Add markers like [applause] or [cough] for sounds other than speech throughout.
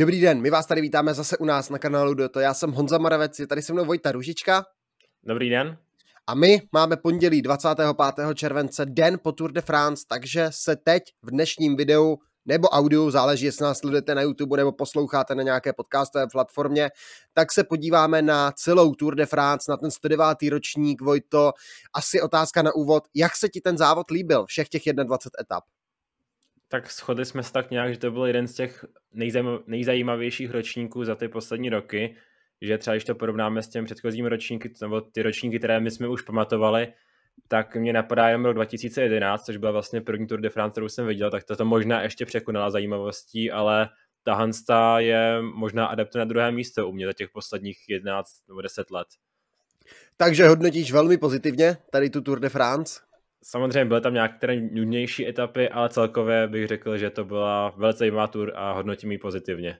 Dobrý den, my vás tady vítáme zase u nás na kanálu Doto. Já jsem Honza Moravec, je tady se mnou Vojta Ružička. Dobrý den. A my máme pondělí 25. července, den po Tour de France, takže se teď v dnešním videu nebo audio, záleží, jestli nás sledujete na YouTube nebo posloucháte na nějaké podcastové platformě, tak se podíváme na celou Tour de France, na ten 109. ročník, Vojto. Asi otázka na úvod, jak se ti ten závod líbil, všech těch 21 etap? Tak shodli jsme se tak nějak, že to byl jeden z těch nejzajímavějších ročníků za ty poslední roky, že třeba když to porovnáme s těmi předchozími ročníky, nebo ty ročníky, které my jsme už pamatovali, tak mě napadá jenom rok 2011, což byla vlastně první Tour de France, kterou jsem viděl, tak to možná ještě překonala zajímavostí, ale ta Hansta je možná adept na druhé místo u mě za těch posledních 11 nebo 10 let. Takže hodnotíš velmi pozitivně tady tu Tour de France? Samozřejmě byly tam nějaké nudnější etapy, ale celkově bych řekl, že to byla velice zajímavá tour a hodnotím ji pozitivně.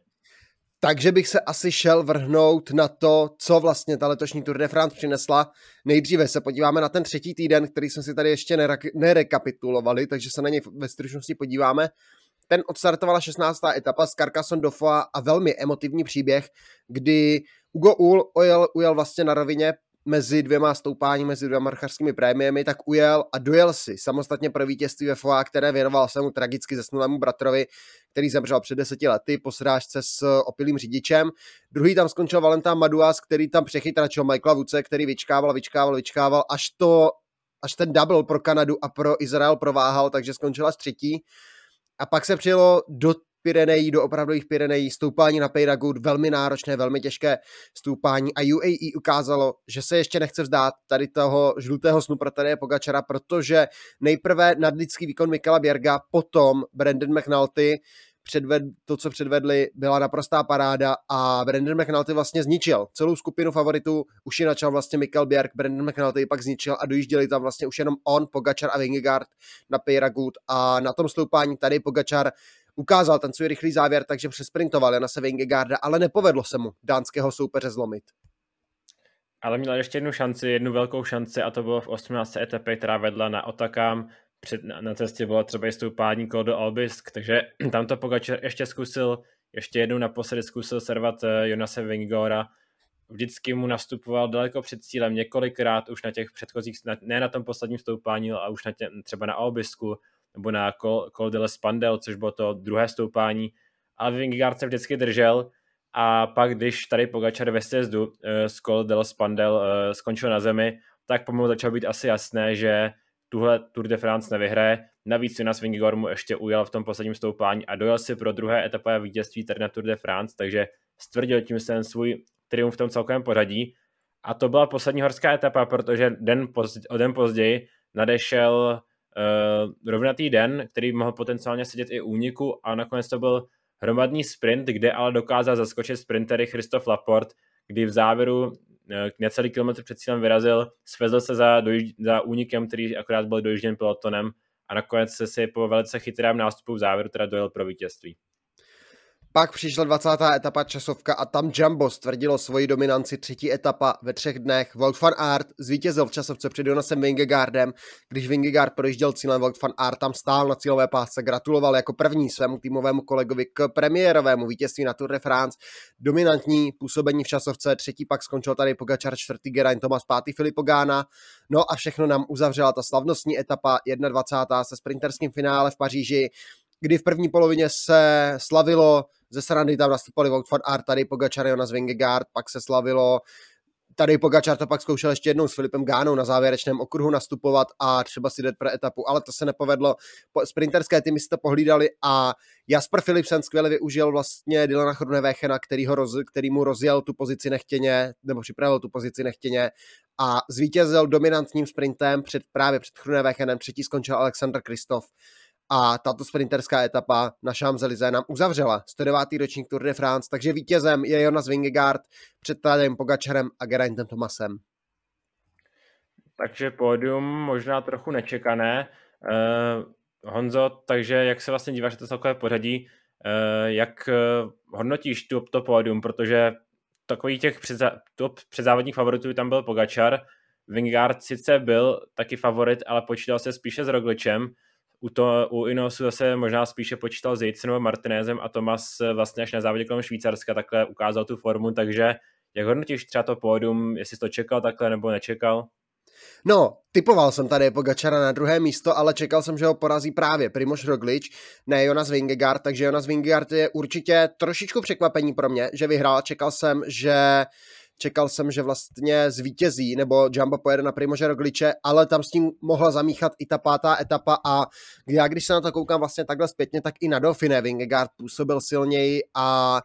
Takže bych se asi šel vrhnout na to, co vlastně ta letošní Tour de France přinesla. Nejdříve se podíváme na ten třetí týden, který jsme si tady ještě nerekapitulovali, takže se na něj ve stručnosti podíváme. Ten odstartovala 16. etapa z Carcassonne do Foix a velmi emotivní příběh, kdy Ugo Ul ujel, ujel vlastně na rovině mezi dvěma stoupání, mezi dvěma marcharskými prémiemi, tak ujel a dojel si samostatně pro vítězství ve FOA, které věnoval svému tragicky zesnulému bratrovi, který zemřel před deseti lety po srážce s opilým řidičem. Druhý tam skončil Valentin Maduas, který tam přechytračil Michaela Vuce, který vyčkával, vyčkával, vyčkával, až to až ten double pro Kanadu a pro Izrael prováhal, takže skončila až třetí. A pak se přijelo do Pyrenejí do opravdových Pyrenejí, stoupání na Peyragut, velmi náročné, velmi těžké stoupání a UAE ukázalo, že se ještě nechce vzdát tady toho žlutého snu pro tady Pogačara, protože nejprve nadlidský výkon Mikela Bjerga, potom Brandon McNulty, předved, to, co předvedli, byla naprostá paráda a Brandon McNulty vlastně zničil celou skupinu favoritů, už ji načal vlastně Mikel Bjerg, Brandon McNulty pak zničil a dojížděli tam vlastně už jenom on, Pogačar a Vingegaard na Peyragut a na tom stoupání tady Pogačar ukázal ten svůj rychlý závěr, takže přesprintoval Jana Vingegaarda, ale nepovedlo se mu dánského soupeře zlomit. Ale měl ještě jednu šanci, jednu velkou šanci a to bylo v 18. etapě, která vedla na Otakám. Před, na cestě bylo třeba i stoupání do Albisk, takže [clears throat] tam to Pogačar ještě zkusil, ještě jednou naposledy zkusil servat eh, Jonase Vingora. Vždycky mu nastupoval daleko před cílem, několikrát už na těch předchozích, ne na tom posledním stoupání, ale už na tě, třeba na Albisku nebo na Col, de Spandel, což bylo to druhé stoupání, ale Vingegaard se vždycky držel a pak, když tady Pogačar ve sjezdu uh, z Col de Spandel uh, skončil na zemi, tak pomalu začalo být asi jasné, že tuhle Tour de France nevyhraje. Navíc Jonas Vingegaard mu ještě ujel v tom posledním stoupání a dojel si pro druhé etapové vítězství tady na Tour de France, takže stvrdil tím ten svůj triumf v tom celkovém pořadí. A to byla poslední horská etapa, protože den později, o den později nadešel uh, rovnatý den, který mohl potenciálně sedět i úniku a nakonec to byl hromadný sprint, kde ale dokázal zaskočit sprintery Christoph Laport, kdy v závěru uh, necelý kilometr před cílem vyrazil, svezl se za, dojíž- za únikem, který akorát byl dojížděn pelotonem a nakonec se si po velice chytrém nástupu v závěru teda dojel pro vítězství. Pak přišla 20. etapa časovka a tam Jumbo stvrdilo svoji dominanci třetí etapa ve třech dnech. Wout van Aert zvítězil v časovce před Jonasem Vingegaardem. Když Vingegaard projížděl cílem, Wout van Aert tam stál na cílové pásce, gratuloval jako první svému týmovému kolegovi k premiérovému vítězství na Tour de France. Dominantní působení v časovce, třetí pak skončil tady Pogačar, čtvrtý Geraint Thomas, pátý Filippo Gána. No a všechno nám uzavřela ta slavnostní etapa 21. se sprinterským finále v Paříži kdy v první polovině se slavilo ze srandy tam nastupovali Wout van Aert, tady Pogačar, Jonas Vingegaard, pak se slavilo tady Pogačar to pak zkoušel ještě jednou s Filipem Gánou na závěrečném okruhu nastupovat a třeba si jde pro etapu, ale to se nepovedlo. Sprinterské týmy si to pohlídali a Jasper Philipsen skvěle využil vlastně Dylana Chronewechena, který, ho roz, který mu rozjel tu pozici nechtěně, nebo připravil tu pozici nechtěně a zvítězil dominantním sprintem před, právě před Chronewechenem. Třetí skončil Alexander Kristof a tato sprinterská etapa na champs nám uzavřela 109. ročník Tour de France, takže vítězem je Jonas Vingegaard před Tadem Pogačarem a Geraintem Thomasem. Takže pódium možná trochu nečekané. Uh, Honzo, takže jak se vlastně díváš na to celkové pořadí, uh, jak uh, hodnotíš tu, to pódium, protože takový těch předzá, top předzávodních favoritů tam byl Pogačar, Vingegaard sice byl taky favorit, ale počítal se spíše s Rogličem, u, to, u Inosu zase možná spíše počítal s Jejcem nebo Martinezem a Tomas vlastně až na závodě kolem Švýcarska takhle ukázal tu formu, takže jak hodnotíš třeba to pódium, jestli jsi to čekal takhle nebo nečekal? No, typoval jsem tady Pogačara na druhé místo, ale čekal jsem, že ho porazí právě Primož Roglič, ne Jonas Vingegaard, takže Jonas Vingegaard je určitě trošičku překvapení pro mě, že vyhrál. Čekal jsem, že čekal jsem, že vlastně zvítězí, nebo Jumbo pojede na Primože Rogliče, ale tam s tím mohla zamíchat i ta pátá etapa a já když se na to koukám vlastně takhle zpětně, tak i na Dauphine Vingegaard působil silněji a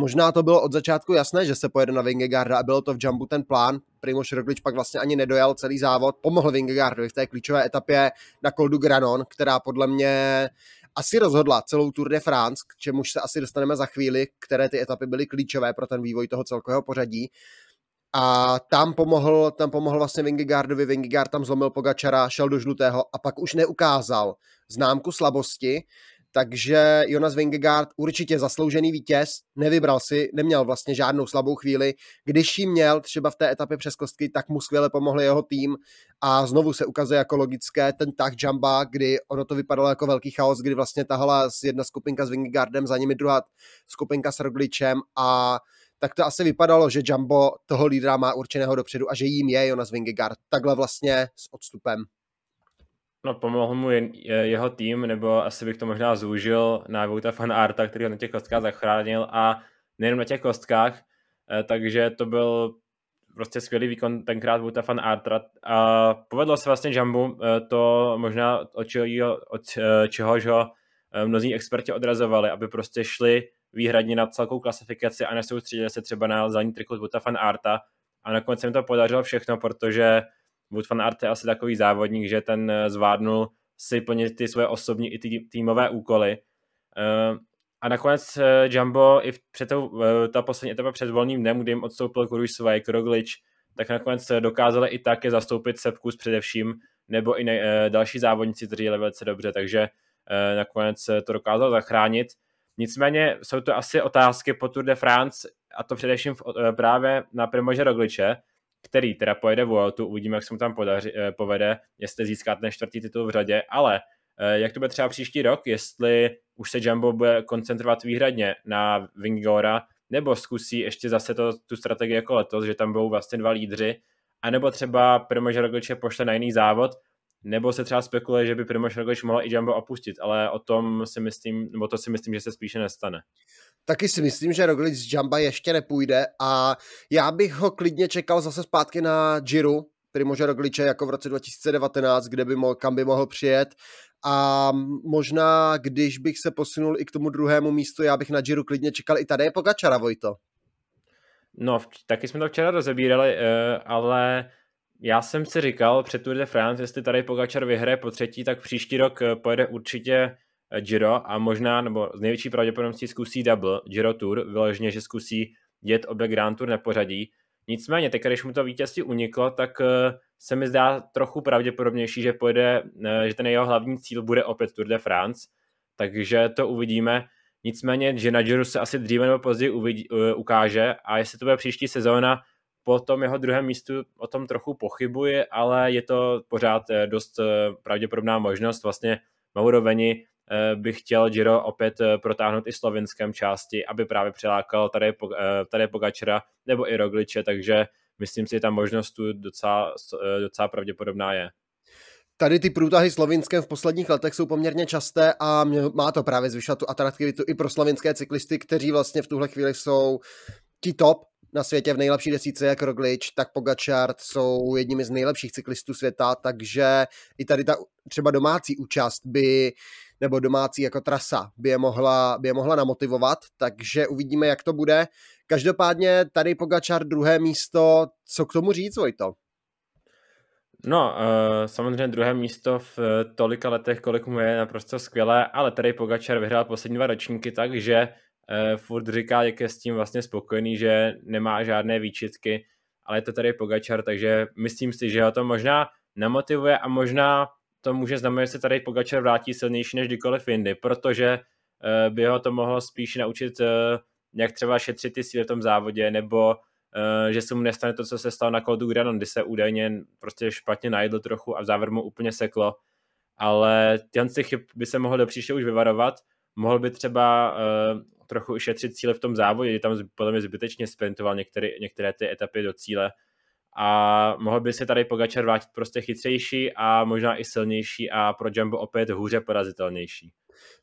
Možná to bylo od začátku jasné, že se pojede na Vingegaarda a bylo to v Jumbu ten plán. Primoš Roglič pak vlastně ani nedojel celý závod. Pomohl Vingegaardovi v té klíčové etapě na Col du Granon, která podle mě asi rozhodla celou Tour de France, k čemuž se asi dostaneme za chvíli, které ty etapy byly klíčové pro ten vývoj toho celkového pořadí. A tam pomohl, tam pomohl vlastně Vingegaardovi, Vingegaard tam zlomil Pogačara, šel do žlutého a pak už neukázal známku slabosti, takže Jonas Vingegaard určitě zasloužený vítěz, nevybral si, neměl vlastně žádnou slabou chvíli. Když ji měl třeba v té etapě přes kostky, tak mu skvěle pomohl jeho tým a znovu se ukazuje jako logické ten tah Jamba, kdy ono to vypadalo jako velký chaos, kdy vlastně tahala jedna skupinka s Vingegaardem, za nimi druhá skupinka s Rogličem a tak to asi vypadalo, že Jumbo toho lídra má určeného dopředu a že jím je Jonas Vingegaard. Takhle vlastně s odstupem. No pomohl mu jen, jeho tým, nebo asi bych to možná zúžil na Vouta fan Arta, který ho na těch kostkách zachránil a nejen na těch kostkách, eh, takže to byl prostě skvělý výkon tenkrát Vouta fan Arta a povedlo se vlastně Jambu eh, to možná od, čeho, od eh, čehož ho mnozí experti odrazovali, aby prostě šli výhradně na celkou klasifikaci a nesoustředili se třeba na zelený trikot Vouta fan Arta a nakonec se jim to podařilo všechno, protože Wood van Aert je asi takový závodník, že ten eh, zvládnul si plnit ty svoje osobní i ty týmové úkoly. Eh, a nakonec eh, Jumbo i před tou, ta poslední etapa před volným dnem, kdy jim odstoupil Kuruš Svajk, Kroglič, tak nakonec dokázali i také zastoupit Sepkus především, nebo i ne, další závodníci, kteří jeli velice dobře, takže nakonec to dokázal zachránit. Nicméně jsou to asi otázky po Tour de France, a to především právě na Primože Rogliče, který teda pojede Vueltu, uvidíme, jak se mu tam podaří, eh, povede, jestli získá ten čtvrtý titul v řadě, ale eh, jak to bude třeba příští rok, jestli už se Jumbo bude koncentrovat výhradně na Vingora, nebo zkusí ještě zase to, tu strategii jako letos, že tam budou vlastně dva lídři, anebo třeba Primož Rogliče pošle na jiný závod, nebo se třeba spekuluje, že by Primož Roglič mohl i Jumbo opustit, ale o tom si myslím, nebo to si myslím, že se spíše nestane. Taky si myslím, že Roglic z Jamba ještě nepůjde a já bych ho klidně čekal zase zpátky na Giro, Primože Rogliče jako v roce 2019, kde by mohl, kam by mohl přijet a možná, když bych se posunul i k tomu druhému místu, já bych na Giro klidně čekal i tady Pogačara, Vojto. No, taky jsme to včera rozebírali, eh, ale já jsem si říkal před Tour de France, jestli tady Pogačar vyhraje po třetí, tak příští rok eh, pojede určitě Giro a možná, nebo z největší pravděpodobností zkusí double Giro Tour, vyloženě, že zkusí jet obě Grand Tour nepořadí. Nicméně, teď, když mu to vítězství uniklo, tak eh, se mi zdá trochu pravděpodobnější, že pojede, eh, že ten jeho hlavní cíl bude opět Tour de France, takže to uvidíme. Nicméně, že na Giro se asi dříve nebo později uvidí, uh, ukáže a jestli to bude příští sezóna, po tom jeho druhém místu o tom trochu pochybuji, ale je to pořád dost pravděpodobná možnost. Vlastně Mauro Veni Eh, bych chtěl Giro opět eh, protáhnout i slovinském části, aby právě přilákal tady, eh, tady Pogačera nebo i Rogliče, takže myslím si, že ta možnost tu docela, docela pravděpodobná je. Tady ty průtahy slovinském v posledních letech jsou poměrně časté a má to právě zvyšovat tu atraktivitu i pro slovinské cyklisty, kteří vlastně v tuhle chvíli jsou ti top na světě v nejlepší desíce, jak Roglič, tak Pogačar jsou jedními z nejlepších cyklistů světa, takže i tady ta třeba domácí účast by nebo domácí jako trasa by je mohla, by je mohla namotivovat, takže uvidíme, jak to bude. Každopádně tady Pogačar druhé místo, co k tomu říct, Vojto? No, uh, samozřejmě druhé místo v uh, tolika letech, kolik mu je naprosto skvělé, ale tady Pogačar vyhrál poslední dva ročníky tak, že uh, furt říká, jak je s tím vlastně spokojený, že nemá žádné výčitky, ale je to tady Pogačar, takže myslím si, že ho to možná namotivuje a možná to může znamenat, že se tady Pogačar vrátí silnější než kdykoliv jindy, protože uh, by ho to mohlo spíš naučit, uh, jak třeba šetřit ty síly v tom závodě, nebo uh, že se mu nestane to, co se stalo na Koldu Granon, kdy se údajně prostě špatně najedl trochu a v závěr mu úplně seklo. ale tyhle chyb by se mohl do příště už vyvarovat. Mohl by třeba trochu šetřit cíle v tom závodě, kdy tam podle mě zbytečně sprintoval některé, některé ty etapy do cíle a mohl by se tady Pogačar vrátit prostě chytřejší a možná i silnější a pro Jumbo opět hůře porazitelnější.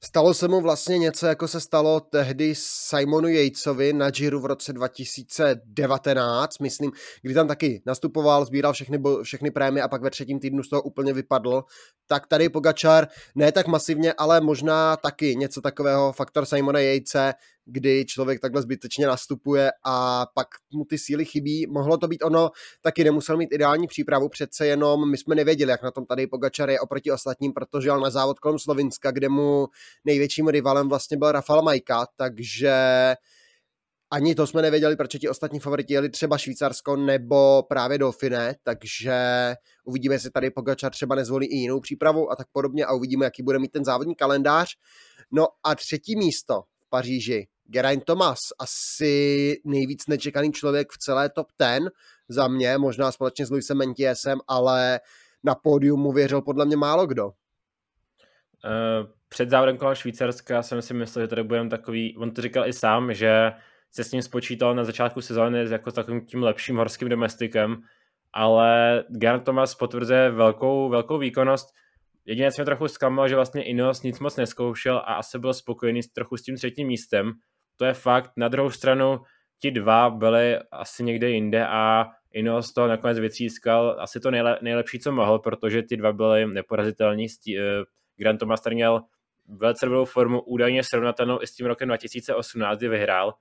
Stalo se mu vlastně něco, jako se stalo tehdy Simonu Yatesovi na Giro v roce 2019, myslím, kdy tam taky nastupoval, sbíral všechny, všechny prémie a pak ve třetím týdnu z toho úplně vypadl. Tak tady Pogačar ne tak masivně, ale možná taky něco takového, faktor Simona Yatese, kdy člověk takhle zbytečně nastupuje a pak mu ty síly chybí. Mohlo to být ono, taky nemusel mít ideální přípravu, přece jenom my jsme nevěděli, jak na tom tady Pogačar je oproti ostatním, protože jel na závod kolem Slovinska, kde mu největším rivalem vlastně byl Rafael Majka, takže ani to jsme nevěděli, proč ti ostatní favoriti jeli třeba Švýcarsko nebo právě Dauphine, takže uvidíme, jestli tady Pogačar třeba nezvolí i jinou přípravu a tak podobně a uvidíme, jaký bude mít ten závodní kalendář. No a třetí místo v Paříži. Geraint Thomas, asi nejvíc nečekaný člověk v celé top 10 za mě, možná společně s Luisem Mentiesem, ale na pódium mu věřil podle mě málo kdo. Uh, před závodem kolem Švýcarska jsem si myslel, že tady budeme takový, on to říkal i sám, že se s ním spočítal na začátku sezóny jako takovým tím lepším horským domestikem, ale Geraint Thomas potvrzuje velkou, velkou výkonnost. Jediné, co mě trochu zklamalo, že vlastně Ineos nic moc neskoušel a asi byl spokojený trochu s tím třetím místem. To je fakt. Na druhou stranu ti dva byli asi někde jinde a Ineos to nakonec vytřískal asi to nejle, nejlepší, co mohl, protože ty dva byli neporazitelní. Grant Thomas měl velice dobrou formu, údajně srovnatelnou i s tím rokem 2018, kdy vyhrál,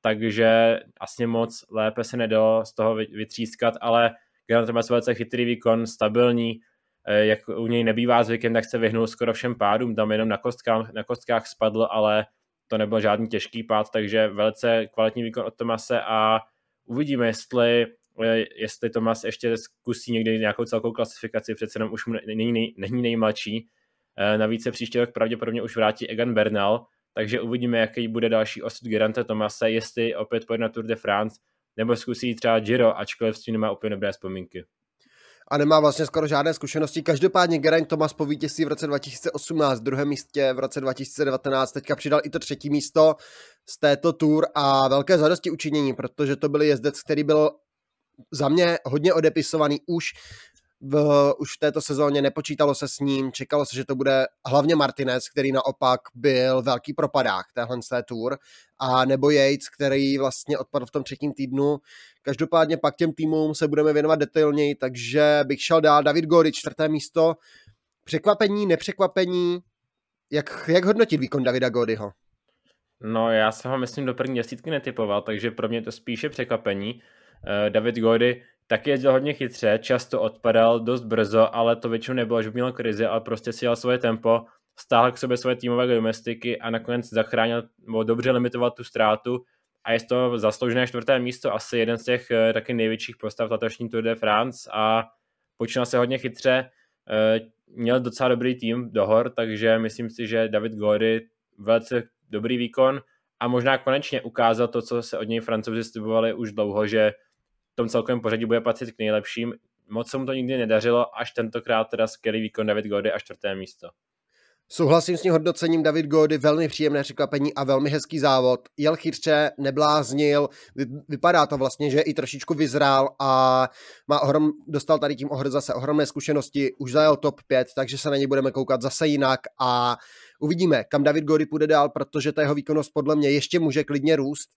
takže asi moc lépe se nedalo z toho vytřískat, ale Grant Thomas velice chytrý výkon, stabilní, eh, jak u něj nebývá zvykem, tak se vyhnul skoro všem pádům, tam jenom na kostkách, na kostkách spadl, ale to nebyl žádný těžký pád, takže velice kvalitní výkon od Tomase a uvidíme, jestli, eh, jestli Tomas ještě zkusí někdy nějakou celkou klasifikaci, přece jenom už není, není nejmladší, navíc se příští rok pravděpodobně už vrátí Egan Bernal, takže uvidíme, jaký bude další osud Geranta Tomase, jestli opět pojede na Tour de France, nebo zkusí třeba Giro, ačkoliv s tím nemá úplně dobré vzpomínky a nemá vlastně skoro žádné zkušenosti. Každopádně Geraint Thomas po vítězství v roce 2018, druhé místě v roce 2019, teďka přidal i to třetí místo z této tour a velké zadosti učinění, protože to byl jezdec, který byl za mě hodně odepisovaný už v, už v této sezóně nepočítalo se s ním, čekalo se, že to bude hlavně Martinez, který naopak byl velký propadák téhle té tour, a nebo Yates, který vlastně odpadl v tom třetím týdnu. Každopádně pak těm týmům se budeme věnovat detailněji, takže bych šel dál. David Gody, čtvrté místo. Překvapení, nepřekvapení, jak, jak hodnotit výkon Davida Godyho? No já jsem ho myslím do první desítky netypoval, takže pro mě to spíše překvapení. Uh, David Gody taky jezdil hodně chytře, často odpadal dost brzo, ale to většinou nebylo, že by měl krizi, ale prostě si jel svoje tempo, stáhl k sobě svoje týmové domestiky a nakonec zachránil, nebo dobře limitoval tu ztrátu. A je to zasloužené čtvrté místo, asi jeden z těch eh, taky největších postav letošní Tour de France a počínal se hodně chytře, eh, měl docela dobrý tým do hor, takže myslím si, že David Gory velice dobrý výkon. A možná konečně ukázal to, co se od něj francouzi slibovali už dlouho, že tom celkovém pořadí bude patřit k nejlepším. Moc se mu to nikdy nedařilo, až tentokrát teda skvělý výkon David Gody a čtvrté místo. Souhlasím s tím hodnocením David Gody, velmi příjemné překvapení a velmi hezký závod. Jel chytře, nebláznil, vypadá to vlastně, že i trošičku vyzrál a má ohrom, dostal tady tím ohr zase ohromné zkušenosti, už zajel top 5, takže se na něj budeme koukat zase jinak a uvidíme, kam David Gody půjde dál, protože ta jeho výkonnost podle mě ještě může klidně růst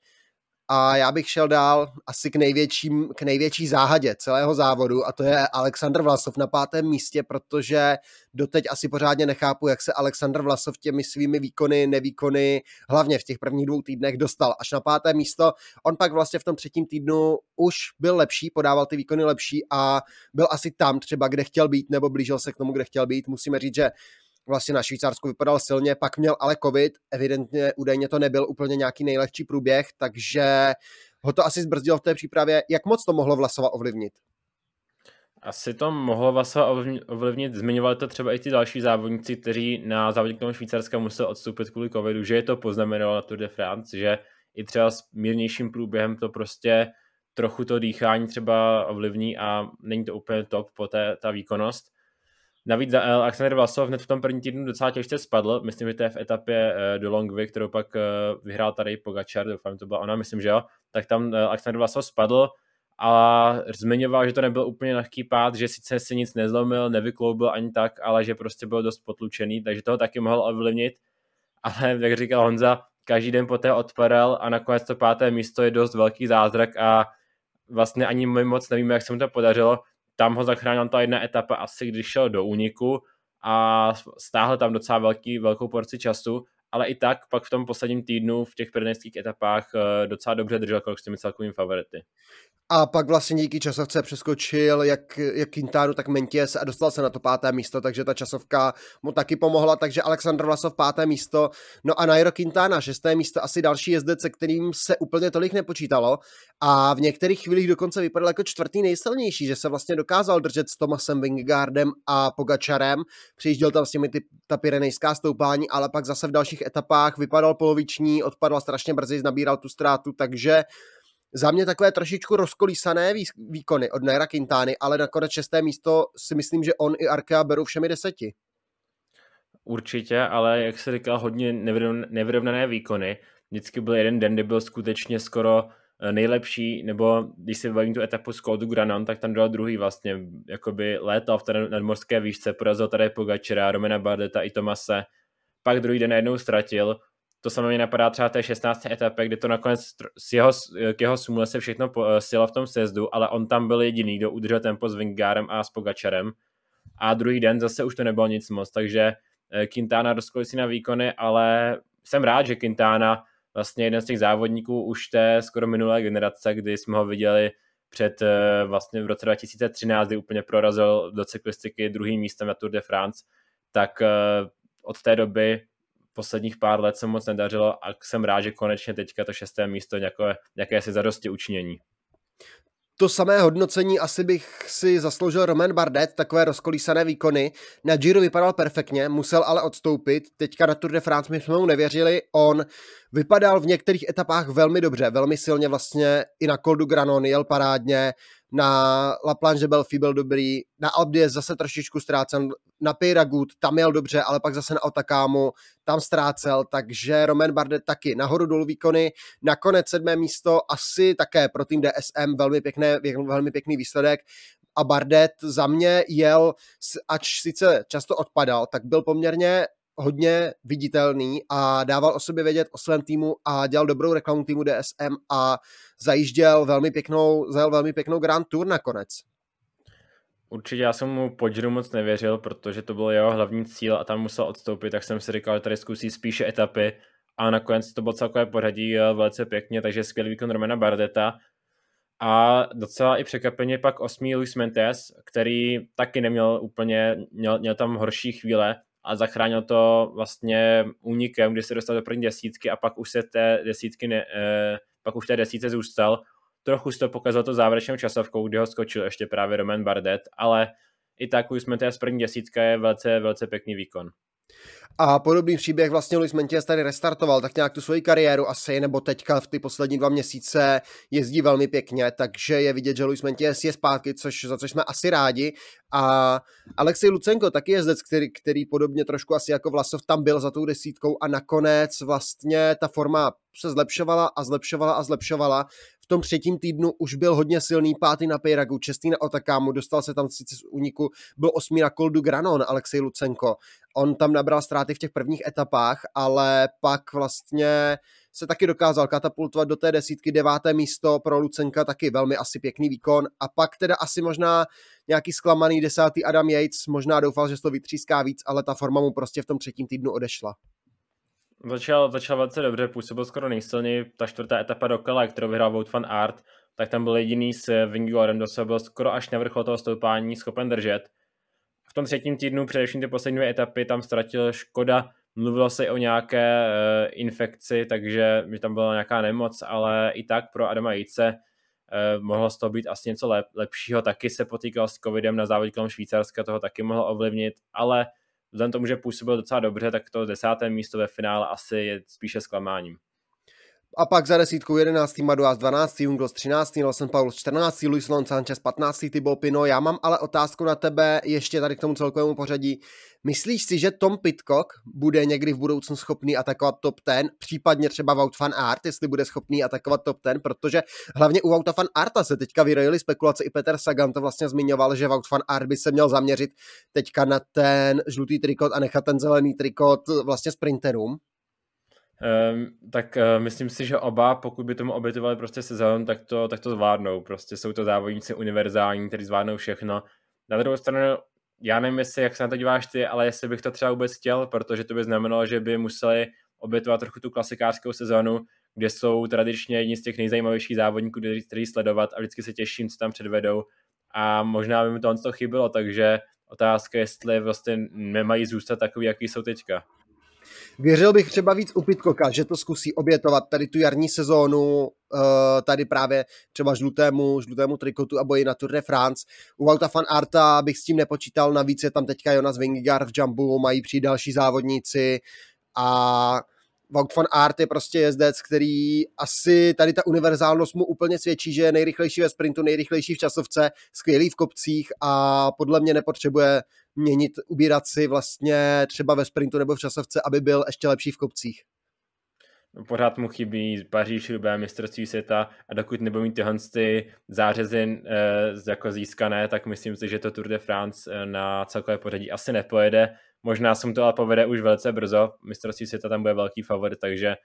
a já bych šel dál asi k, největším, k největší záhadě celého závodu a to je Aleksandr Vlasov na pátém místě, protože doteď asi pořádně nechápu, jak se Aleksandr Vlasov těmi svými výkony, nevýkony, hlavně v těch prvních dvou týdnech dostal až na páté místo. On pak vlastně v tom třetím týdnu už byl lepší, podával ty výkony lepší a byl asi tam třeba, kde chtěl být, nebo blížil se k tomu, kde chtěl být. Musíme říct, že vlastně na Švýcarsku vypadal silně, pak měl ale covid, evidentně údajně to nebyl úplně nějaký nejlehčí průběh, takže ho to asi zbrzdilo v té přípravě. Jak moc to mohlo Vlasova ovlivnit? Asi to mohlo Vlasova ovlivnit, zmiňovali to třeba i ty další závodníci, kteří na závodě k Švýcarska museli odstoupit kvůli covidu, že je to poznamenalo na Tour de France, že i třeba s mírnějším průběhem to prostě trochu to dýchání třeba ovlivní a není to úplně top po té ta výkonnost. Navíc uh, Alexander Vlasov hned v tom první týdnu docela těžce spadl, myslím, že to je v etapě uh, do Longvy, kterou pak uh, vyhrál tady Pogačar, doufám, to byla ona, myslím, že jo, tak tam uh, Alexander Vlasov spadl a zmiňoval, že to nebyl úplně lehký pád, že sice si nic nezlomil, nevykloubil ani tak, ale že prostě byl dost potlučený, takže toho taky mohl ovlivnit, ale jak říkal Honza, každý den poté odpadal a nakonec to páté místo je dost velký zázrak a vlastně ani my moc nevíme, jak se mu to podařilo. Tam ho zachránila ta jedna etapa asi, když šel do úniku a stáhl tam docela velký, velkou porci času, ale i tak pak v tom posledním týdnu v těch prednejských etapách eh, docela dobře držel krok s těmi celkovými favority. A pak vlastně díky časovce přeskočil jak, jak Quintana, tak Menties a dostal se na to páté místo, takže ta časovka mu taky pomohla, takže Aleksandr Vlasov páté místo, no a Nairo Quintana šesté místo, asi další jezdec, se kterým se úplně tolik nepočítalo a v některých chvílích dokonce vypadal jako čtvrtý nejsilnější, že se vlastně dokázal držet s Tomasem Vingegaardem a Pogačarem, přijížděl tam s těmi ty, ta pyrenejská stoupání, ale pak zase v dalších etapách vypadal poloviční, odpadl strašně brzy, nabíral tu ztrátu, takže za mě takové trošičku rozkolísané výkony od Naira Quintány, ale nakonec šesté místo si myslím, že on i Arkea berou všemi deseti. Určitě, ale jak se říkal, hodně nevyrovnané výkony. Vždycky byl jeden den, kdy byl skutečně skoro nejlepší, nebo když si bavím tu etapu z Kódu Granon, tak tam dal druhý vlastně, jakoby létal v té nadmorské výšce, porazil tady Pogačera, Romena Bardeta i Tomase, pak druhý den najednou ztratil, to samé mě napadá třeba té 16. etapě, kdy to nakonec s jeho, k jeho smůle se všechno silo v tom sjezdu, ale on tam byl jediný, kdo udržel tempo s Vingárem a s Pogačarem. A druhý den zase už to nebylo nic moc, takže eh, Quintana rozkolí na výkony, ale jsem rád, že Quintana vlastně jeden z těch závodníků už té skoro minulé generace, kdy jsme ho viděli před eh, vlastně v roce 2013, kdy úplně prorazil do cyklistiky druhým místem na Tour de France, tak eh, od té doby posledních pár let se moc nedařilo a jsem rád, že konečně teďka to šesté místo nějaké, nějaké si zadosti učinění. To samé hodnocení asi bych si zasloužil Roman Bardet, takové rozkolísané výkony. Na Giro vypadal perfektně, musel ale odstoupit. Teďka na Tour de France my jsme mu nevěřili. On vypadal v některých etapách velmi dobře, velmi silně vlastně i na Col du Granon jel parádně, na La Planche Belfi byl dobrý, na Alpe zase trošičku ztrácel, na Peyragut tam jel dobře, ale pak zase na Otakámu tam ztrácel, takže Roman Bardet taky nahoru dolů výkony, nakonec sedmé místo, asi také pro tým DSM velmi, pěkné, velmi pěkný výsledek, a Bardet za mě jel, ač sice často odpadal, tak byl poměrně hodně viditelný a dával o sobě vědět o svém týmu a dělal dobrou reklamu týmu DSM a zajížděl velmi pěknou, zajel velmi pěknou Grand Tour nakonec. Určitě já jsem mu po Giro moc nevěřil, protože to byl jeho hlavní cíl a tam musel odstoupit, tak jsem si říkal, že tady zkusí spíše etapy a nakonec to bylo celkové pořadí velice pěkně, takže skvělý výkon Romana Bardeta a docela i překvapeně pak osmý Luis Mentes, který taky neměl úplně, měl, měl tam horší chvíle, a zachránil to vlastně únikem, kdy se dostal do první desítky a pak už se té desítky ne, eh, pak už té desítce zůstal. Trochu se to pokazalo to závěrečnou časovkou, kdy ho skočil ještě právě Roman Bardet, ale i tak už jsme z první desítka je velice, velice pěkný výkon. A podobný příběh vlastně Luis Mentias tady restartoval tak nějak tu svoji kariéru asi, nebo teďka v ty poslední dva měsíce jezdí velmi pěkně, takže je vidět, že Luis Mentias je zpátky, což, za což jsme asi rádi. A Alexej Lucenko taky jezdec, který, který podobně trošku asi jako Vlasov tam byl za tou desítkou a nakonec vlastně ta forma se zlepšovala a zlepšovala a zlepšovala tom třetím týdnu už byl hodně silný, pátý na Pejragu, čestý na Otakámu, dostal se tam sice z úniku, byl osmý na Koldu Granon, Alexej Lucenko. On tam nabral ztráty v těch prvních etapách, ale pak vlastně se taky dokázal katapultovat do té desítky, deváté místo pro Lucenka, taky velmi asi pěkný výkon. A pak teda asi možná nějaký zklamaný desátý Adam Yates, možná doufal, že to vytříská víc, ale ta forma mu prostě v tom třetím týdnu odešla. Začal, začal velice dobře, působil skoro nejsilněji. Ta čtvrtá etapa do Kala, kterou vyhrál Wout van Art, tak tam byl jediný s Vingorem, kdo se byl skoro až na vrchol toho stoupání schopen držet. V tom třetím týdnu, především ty poslední dvě etapy, tam ztratil Škoda, mluvilo se o nějaké uh, infekci, takže mi tam byla nějaká nemoc, ale i tak pro Adama Jice uh, mohlo z toho být asi něco lep, lepšího. Taky se potýkal s covidem na závodě kolem Švýcarska, toho taky mohlo ovlivnit, ale vzhledem tomu, že působil docela dobře, tak to desáté místo ve finále asi je spíše zklamáním. A pak za desítkou 11. Maduas 12. Junglos 13. Nelson Paulus 14. Luis Lon Sanchez 15. Thibaut Pino. Já mám ale otázku na tebe ještě tady k tomu celkovému pořadí. Myslíš si, že Tom Pitcock bude někdy v budoucnu schopný atakovat top 10, případně třeba Wout van Aert, jestli bude schopný atakovat top 10, protože hlavně u Wouta van Aerta se teďka vyrojily spekulace, i Peter Sagan to vlastně zmiňoval, že Wout van Aert by se měl zaměřit teďka na ten žlutý trikot a nechat ten zelený trikot vlastně sprinterům. Um, tak uh, myslím si, že oba, pokud by tomu obětovali prostě sezónu, tak to, tak to zvládnou. Prostě jsou to závodníci univerzální, kteří zvládnou všechno. Na druhou stranu, já nevím, jestli, jak se na to díváš ty, ale jestli bych to třeba vůbec chtěl, protože to by znamenalo, že by museli obětovat trochu tu klasikářskou sezónu, kde jsou tradičně jedni z těch nejzajímavějších závodníků, kteří sledovat a vždycky se těším, co tam předvedou. A možná by mi to to chybilo, takže otázka, jestli vlastně nemají zůstat takový, jaký jsou teďka. Věřil bych třeba víc u Pitkoka, že to zkusí obětovat tady tu jarní sezónu, eh, tady právě třeba žlutému, žlutému trikotu a boji na Tour de France. U Vauta fan Arta bych s tím nepočítal, navíc je tam teďka Jonas Vingegaard v jumpu, mají přijít další závodníci a Wout van Aert je prostě jezdec, který asi tady ta univerzálnost mu úplně svědčí, že je nejrychlejší ve sprintu, nejrychlejší v časovce, skvělý v kopcích a podle mě nepotřebuje měnit, ubírat si vlastně třeba ve sprintu nebo v časovce, aby byl ještě lepší v kopcích. No, pořád mu chybí Paříž, Rubé, mistrovství světa a dokud nebude mít tyhle ty zářezy e, jako získané, tak myslím si, že to Tour de France e, na celkové pořadí asi nepojede. Možná se mu to ale povede už velice brzo, mistrovství světa tam bude velký favorit, takže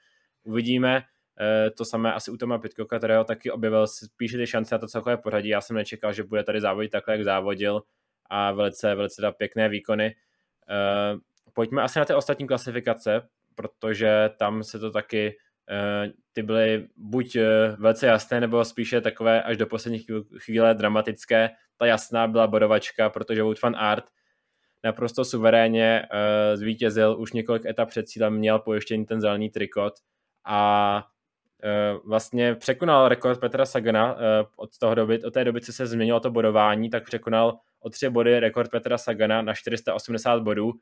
uvidíme. E, to samé asi u Toma Pitkoka, kterého taky objevil spíše ty šance na to celkové pořadí. Já jsem nečekal, že bude tady závodit takhle, jak závodil a velice, velice pěkné výkony. Uh, pojďme asi na ty ostatní klasifikace, protože tam se to taky uh, ty byly buď uh, velice jasné, nebo spíše takové až do poslední chvíle dramatické. Ta jasná byla bodovačka, protože Wout van Aert naprosto suverénně uh, zvítězil už několik etap před cílem, měl pojištěný ten zelený trikot a vlastně překonal rekord Petra Sagana od, toho doby, od té doby, co se změnilo to bodování, tak překonal o tři body rekord Petra Sagana na 480 bodů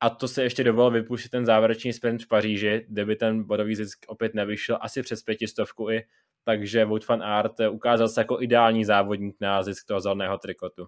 a to se ještě dovolil vypustit ten závěrečný sprint v Paříži, kde by ten bodový zisk opět nevyšel asi přes pětistovku i, takže Wout van Aert ukázal se jako ideální závodník na zisk toho zeleného trikotu.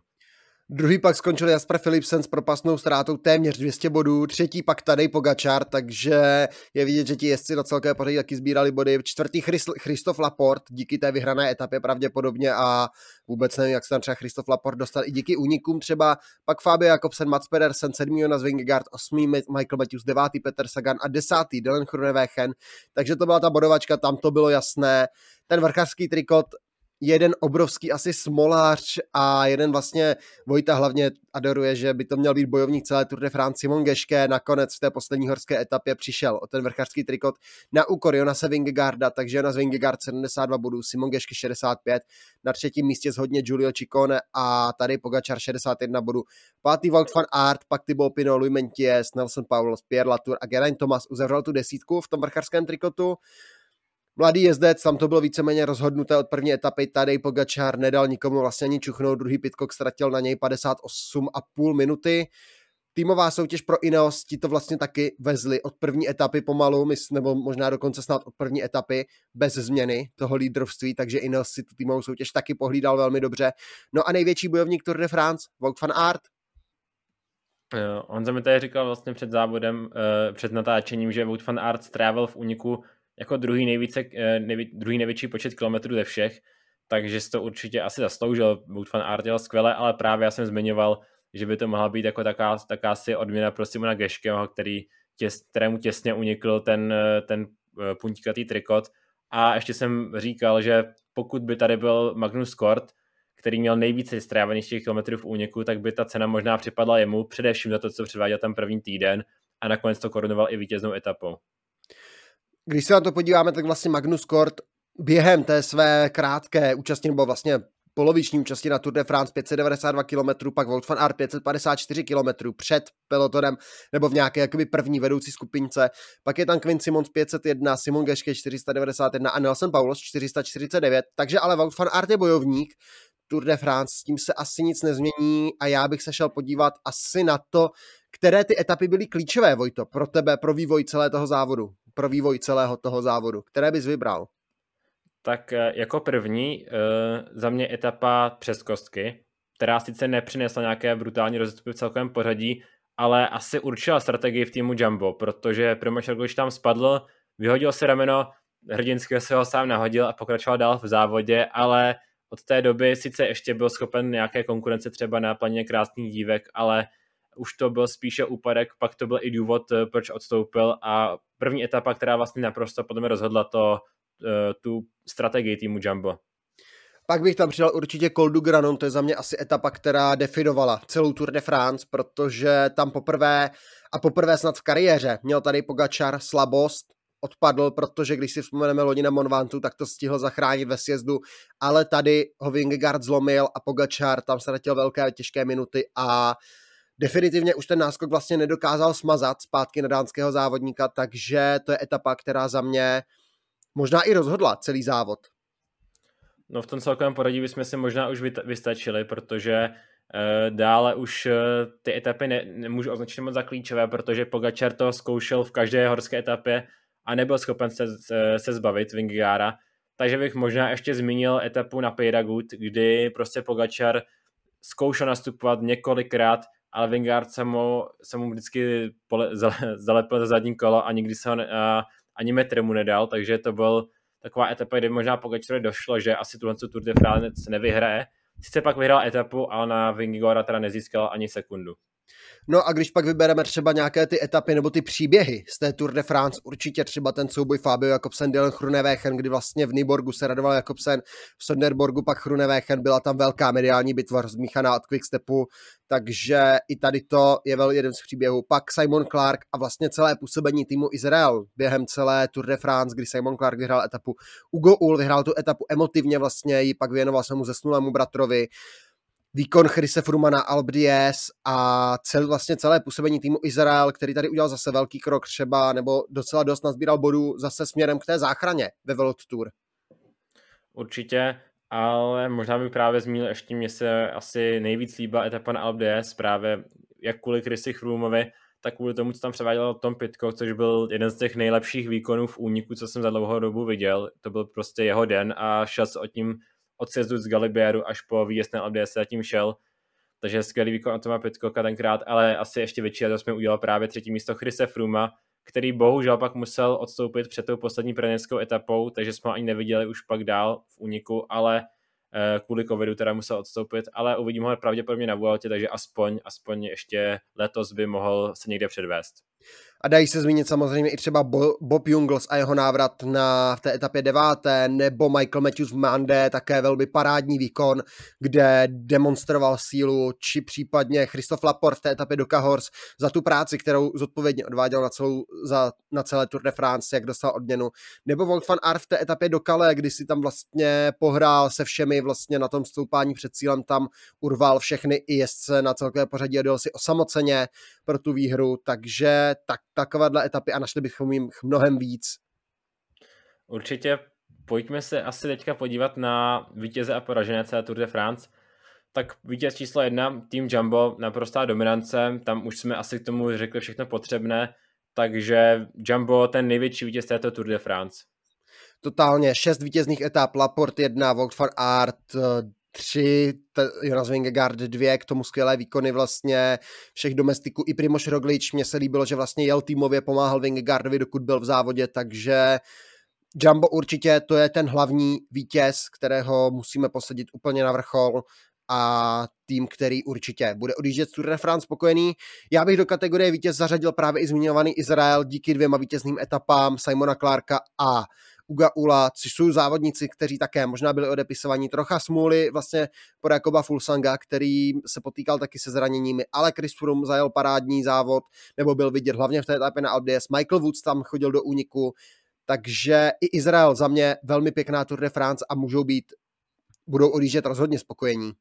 Druhý pak skončil Jasper Philipsen s propastnou ztrátou téměř 200 bodů, třetí pak tady Pogačar, takže je vidět, že ti jezdci na celké pořadí taky sbírali body. Čtvrtý Christoph Laport díky té vyhrané etapě pravděpodobně a vůbec nevím, jak se tam třeba Christoph Laport dostal i díky únikům třeba. Pak Fabio Jakobsen, Mats Pedersen, sedmý Jonas Vingegaard, osmý Michael Matthews, devátý Peter Sagan a desátý Dylan Groenewegen. Takže to byla ta bodovačka, tam to bylo jasné. Ten vrchařský trikot jeden obrovský asi smolář a jeden vlastně Vojta hlavně adoruje, že by to měl být bojovník celé Tour de France Simon Geške nakonec v té poslední horské etapě přišel o ten vrchařský trikot na úkor Jonase Vingegaarda, takže Jonas Vingegaard 72 bodů, Simon Geške 65, na třetím místě zhodně Giulio Ciccone a tady Pogačar 61 bodů. Pátý Wout van Aert, pak Thibaut Pinot, Louis Mentiès, Nelson Paulos, Pierre Latour a Geraint Thomas uzavřel tu desítku v tom vrchařském trikotu. Mladý jezdec, tam to bylo víceméně rozhodnuté od první etapy, tady Pogačár nedal nikomu vlastně ani čuchnout, druhý Pitcock ztratil na něj 58,5 minuty. Týmová soutěž pro Ineos ti to vlastně taky vezli od první etapy pomalu, nebo možná dokonce snad od první etapy bez změny toho lídrovství, takže Ineos si tu týmovou soutěž taky pohlídal velmi dobře. No a největší bojovník Tour de France, Wout van Aert, On mi tady říkal vlastně před závodem, eh, před natáčením, že Wout van Aert strávil v úniku jako druhý, nejvíce, eh, nejví, druhý největší počet kilometrů ze všech, takže si to určitě asi zasloužil. Wout van Aert jel skvěle, ale právě já jsem zmiňoval, že by to mohla být jako taká, taká si odměna pro Simona Geškeho, který těs, kterému těsně unikl ten, eh, ten eh, puntíkatý trikot. A ještě jsem říkal, že pokud by tady byl Magnus Kort, který měl nejvíce strávených těch kilometrů v úniku, tak by ta cena možná připadla jemu, především za to, co předváděl ten první týden a nakonec to korunoval i vítěznou etapou. Když se na to podíváme, tak vlastně Magnus Kort během té své krátké účasti, nebo vlastně poloviční účasti na Tour de France 592 km, pak Wout van Aert 554 km před pelotonem nebo v nějaké jakoby první vedoucí skupince. Pak je tam Quinn Simons 501, Simon Geschke 491 a Nelson Paulos 449. Takže ale Wout van Aert je bojovník. Tour de France, s tím se asi nic nezmění a já bych se šel podívat asi na to, které ty etapy byly klíčové, Vojto, pro tebe, pro vývoj celé toho závodu pro vývoj celého toho závodu. Které bys vybral? Tak eh, jako první za mě etapa přes kostky, která sice nepřinesla nějaké brutální rozestupy v celkovém pořadí, ale asi určila strategii v týmu Jumbo, protože Primož když tam spadl, vyhodil se rameno, hrdinského se ho sám nahodil a pokračoval dál v závodě, ale od té doby sice ještě byl schopen nějaké konkurence třeba na planě krásných dívek, ale už to byl spíše úpadek, pak to byl i důvod, eh, proč odstoupil a první etapa, která vlastně naprosto potom rozhodla to, eh, tu strategii týmu Jumbo. Pak bych tam přidal určitě Col du Granon, to je za mě asi etapa, která definovala celou Tour de France, protože tam poprvé a poprvé snad v kariéře měl tady Pogačar slabost, odpadl, protože když si vzpomeneme loni na Monvantu, tak to stihl zachránit ve sjezdu, ale tady ho Vingegaard zlomil a Pogačar tam ztratil velké těžké minuty a definitivně už ten náskok vlastně nedokázal smazat zpátky na dánského závodníka, takže to je etapa, která za mě možná i rozhodla celý závod. No v tom celkovém poradí bychom si možná už vystačili, protože e, dále už e, ty etapy ne, nemůžu označit moc za klíčové, protože Pogačar to zkoušel v každé horské etapě a nebyl schopen se, se, se zbavit Vingegaarda. Takže bych možná ještě zmínil etapu na Peyragut, kdy prostě Pogačar zkoušel nastupovat několikrát, ale Vingegaard se mu, se mu vždycky pole, [laughs] zalepil za zadní kolo a nikdy se ho ne, a, ani metr mu nedal, takže to byl taková etapa, kdy možná Pogačarovi došlo, že asi tuhle Tour de France nevyhraje. Sice pak vyhrál etapu, ale na Vingegaarda teda nezískal ani sekundu. No a když pak vybereme třeba nějaké ty etapy nebo ty příběhy z té Tour de France, určitě třeba ten souboj Fabio Jakobsen, Dylan Chrunewechen, kdy vlastně v Nyborgu se radoval Jakobsen, v Sonderborgu pak Chrunewechen, byla tam velká mediální bitva rozmíchaná od Quickstepu, takže i tady to je vel jeden z příběhů. Pak Simon Clark a vlastně celé působení týmu Izrael během celé Tour de France, kdy Simon Clark vyhrál etapu. Ugo Ul vyhrál tu etapu emotivně vlastně, ji pak věnoval svému zesnulému bratrovi výkon Chrise Frumana, Alp a cel, vlastně celé působení týmu Izrael, který tady udělal zase velký krok třeba, nebo docela dost nazbíral bodů zase směrem k té záchraně ve World Tour. Určitě, ale možná bych právě zmínil ještě, mě se asi nejvíc líbila etapa na Alp právě jak kvůli Chrisi Chrumovi, tak kvůli tomu, co tam převáděl Tom Pitko, což byl jeden z těch nejlepších výkonů v úniku, co jsem za dlouhou dobu viděl. To byl prostě jeho den a šel se o tím od sjezdu z Galibieru až po výjezd na LDS zatím šel. Takže skvělý výkon Toma Pitcocka tenkrát, ale asi ještě větší radost jsme udělal právě třetí místo Chrise Fruma, který bohužel pak musel odstoupit před tou poslední preněckou etapou, takže jsme ho ani neviděli už pak dál v úniku, ale eh, kvůli covidu teda musel odstoupit, ale uvidíme ho pravděpodobně na Vueltě, takže aspoň, aspoň ještě letos by mohl se někde předvést. A dají se zmínit samozřejmě i třeba Bob Jungles a jeho návrat na v té etapě deváté, nebo Michael Matthews v Mande, také velmi parádní výkon, kde demonstroval sílu, či případně Christoph Laport v té etapě do Cahors za tu práci, kterou zodpovědně odváděl na, celou, za, na celé Tour de France, jak dostal odměnu. Nebo Wout van Aert v té etapě do Calais, kdy si tam vlastně pohrál se všemi vlastně na tom stoupání před cílem, tam urval všechny i jezdce na celkové pořadí a dojel si osamoceně pro tu výhru, takže tak takovéhle etapy a našli bychom jim mnohem víc. Určitě pojďme se asi teďka podívat na vítěze a poražené celé Tour de France. Tak vítěz číslo jedna, tým Jumbo, naprostá dominance, tam už jsme asi k tomu řekli všechno potřebné, takže Jumbo ten největší vítěz této Tour de France. Totálně, šest vítězných etap, Laporte jedna, Vogt van Aert, tři, Jonas Vingegaard dvě, k tomu skvělé výkony vlastně všech domestiků. I Primoš Roglič, mně se líbilo, že vlastně jel týmově, pomáhal Vingegaardovi, dokud byl v závodě, takže Jumbo určitě to je ten hlavní vítěz, kterého musíme posadit úplně na vrchol a tým, který určitě bude odjíždět z Tour de France spokojený. Já bych do kategorie vítěz zařadil právě i zmiňovaný Izrael díky dvěma vítězným etapám Simona Clarka a Uga Ula, což jsou závodníci, kteří také možná byli odepisovaní trocha smůly vlastně po Jakoba Fulsanga, který se potýkal taky se zraněními, ale Chris Froome zajel parádní závod, nebo byl vidět hlavně v té etapě na Albies. Michael Woods tam chodil do úniku, takže i Izrael za mě velmi pěkná Tour de France a můžou být, budou odjíždět rozhodně spokojení.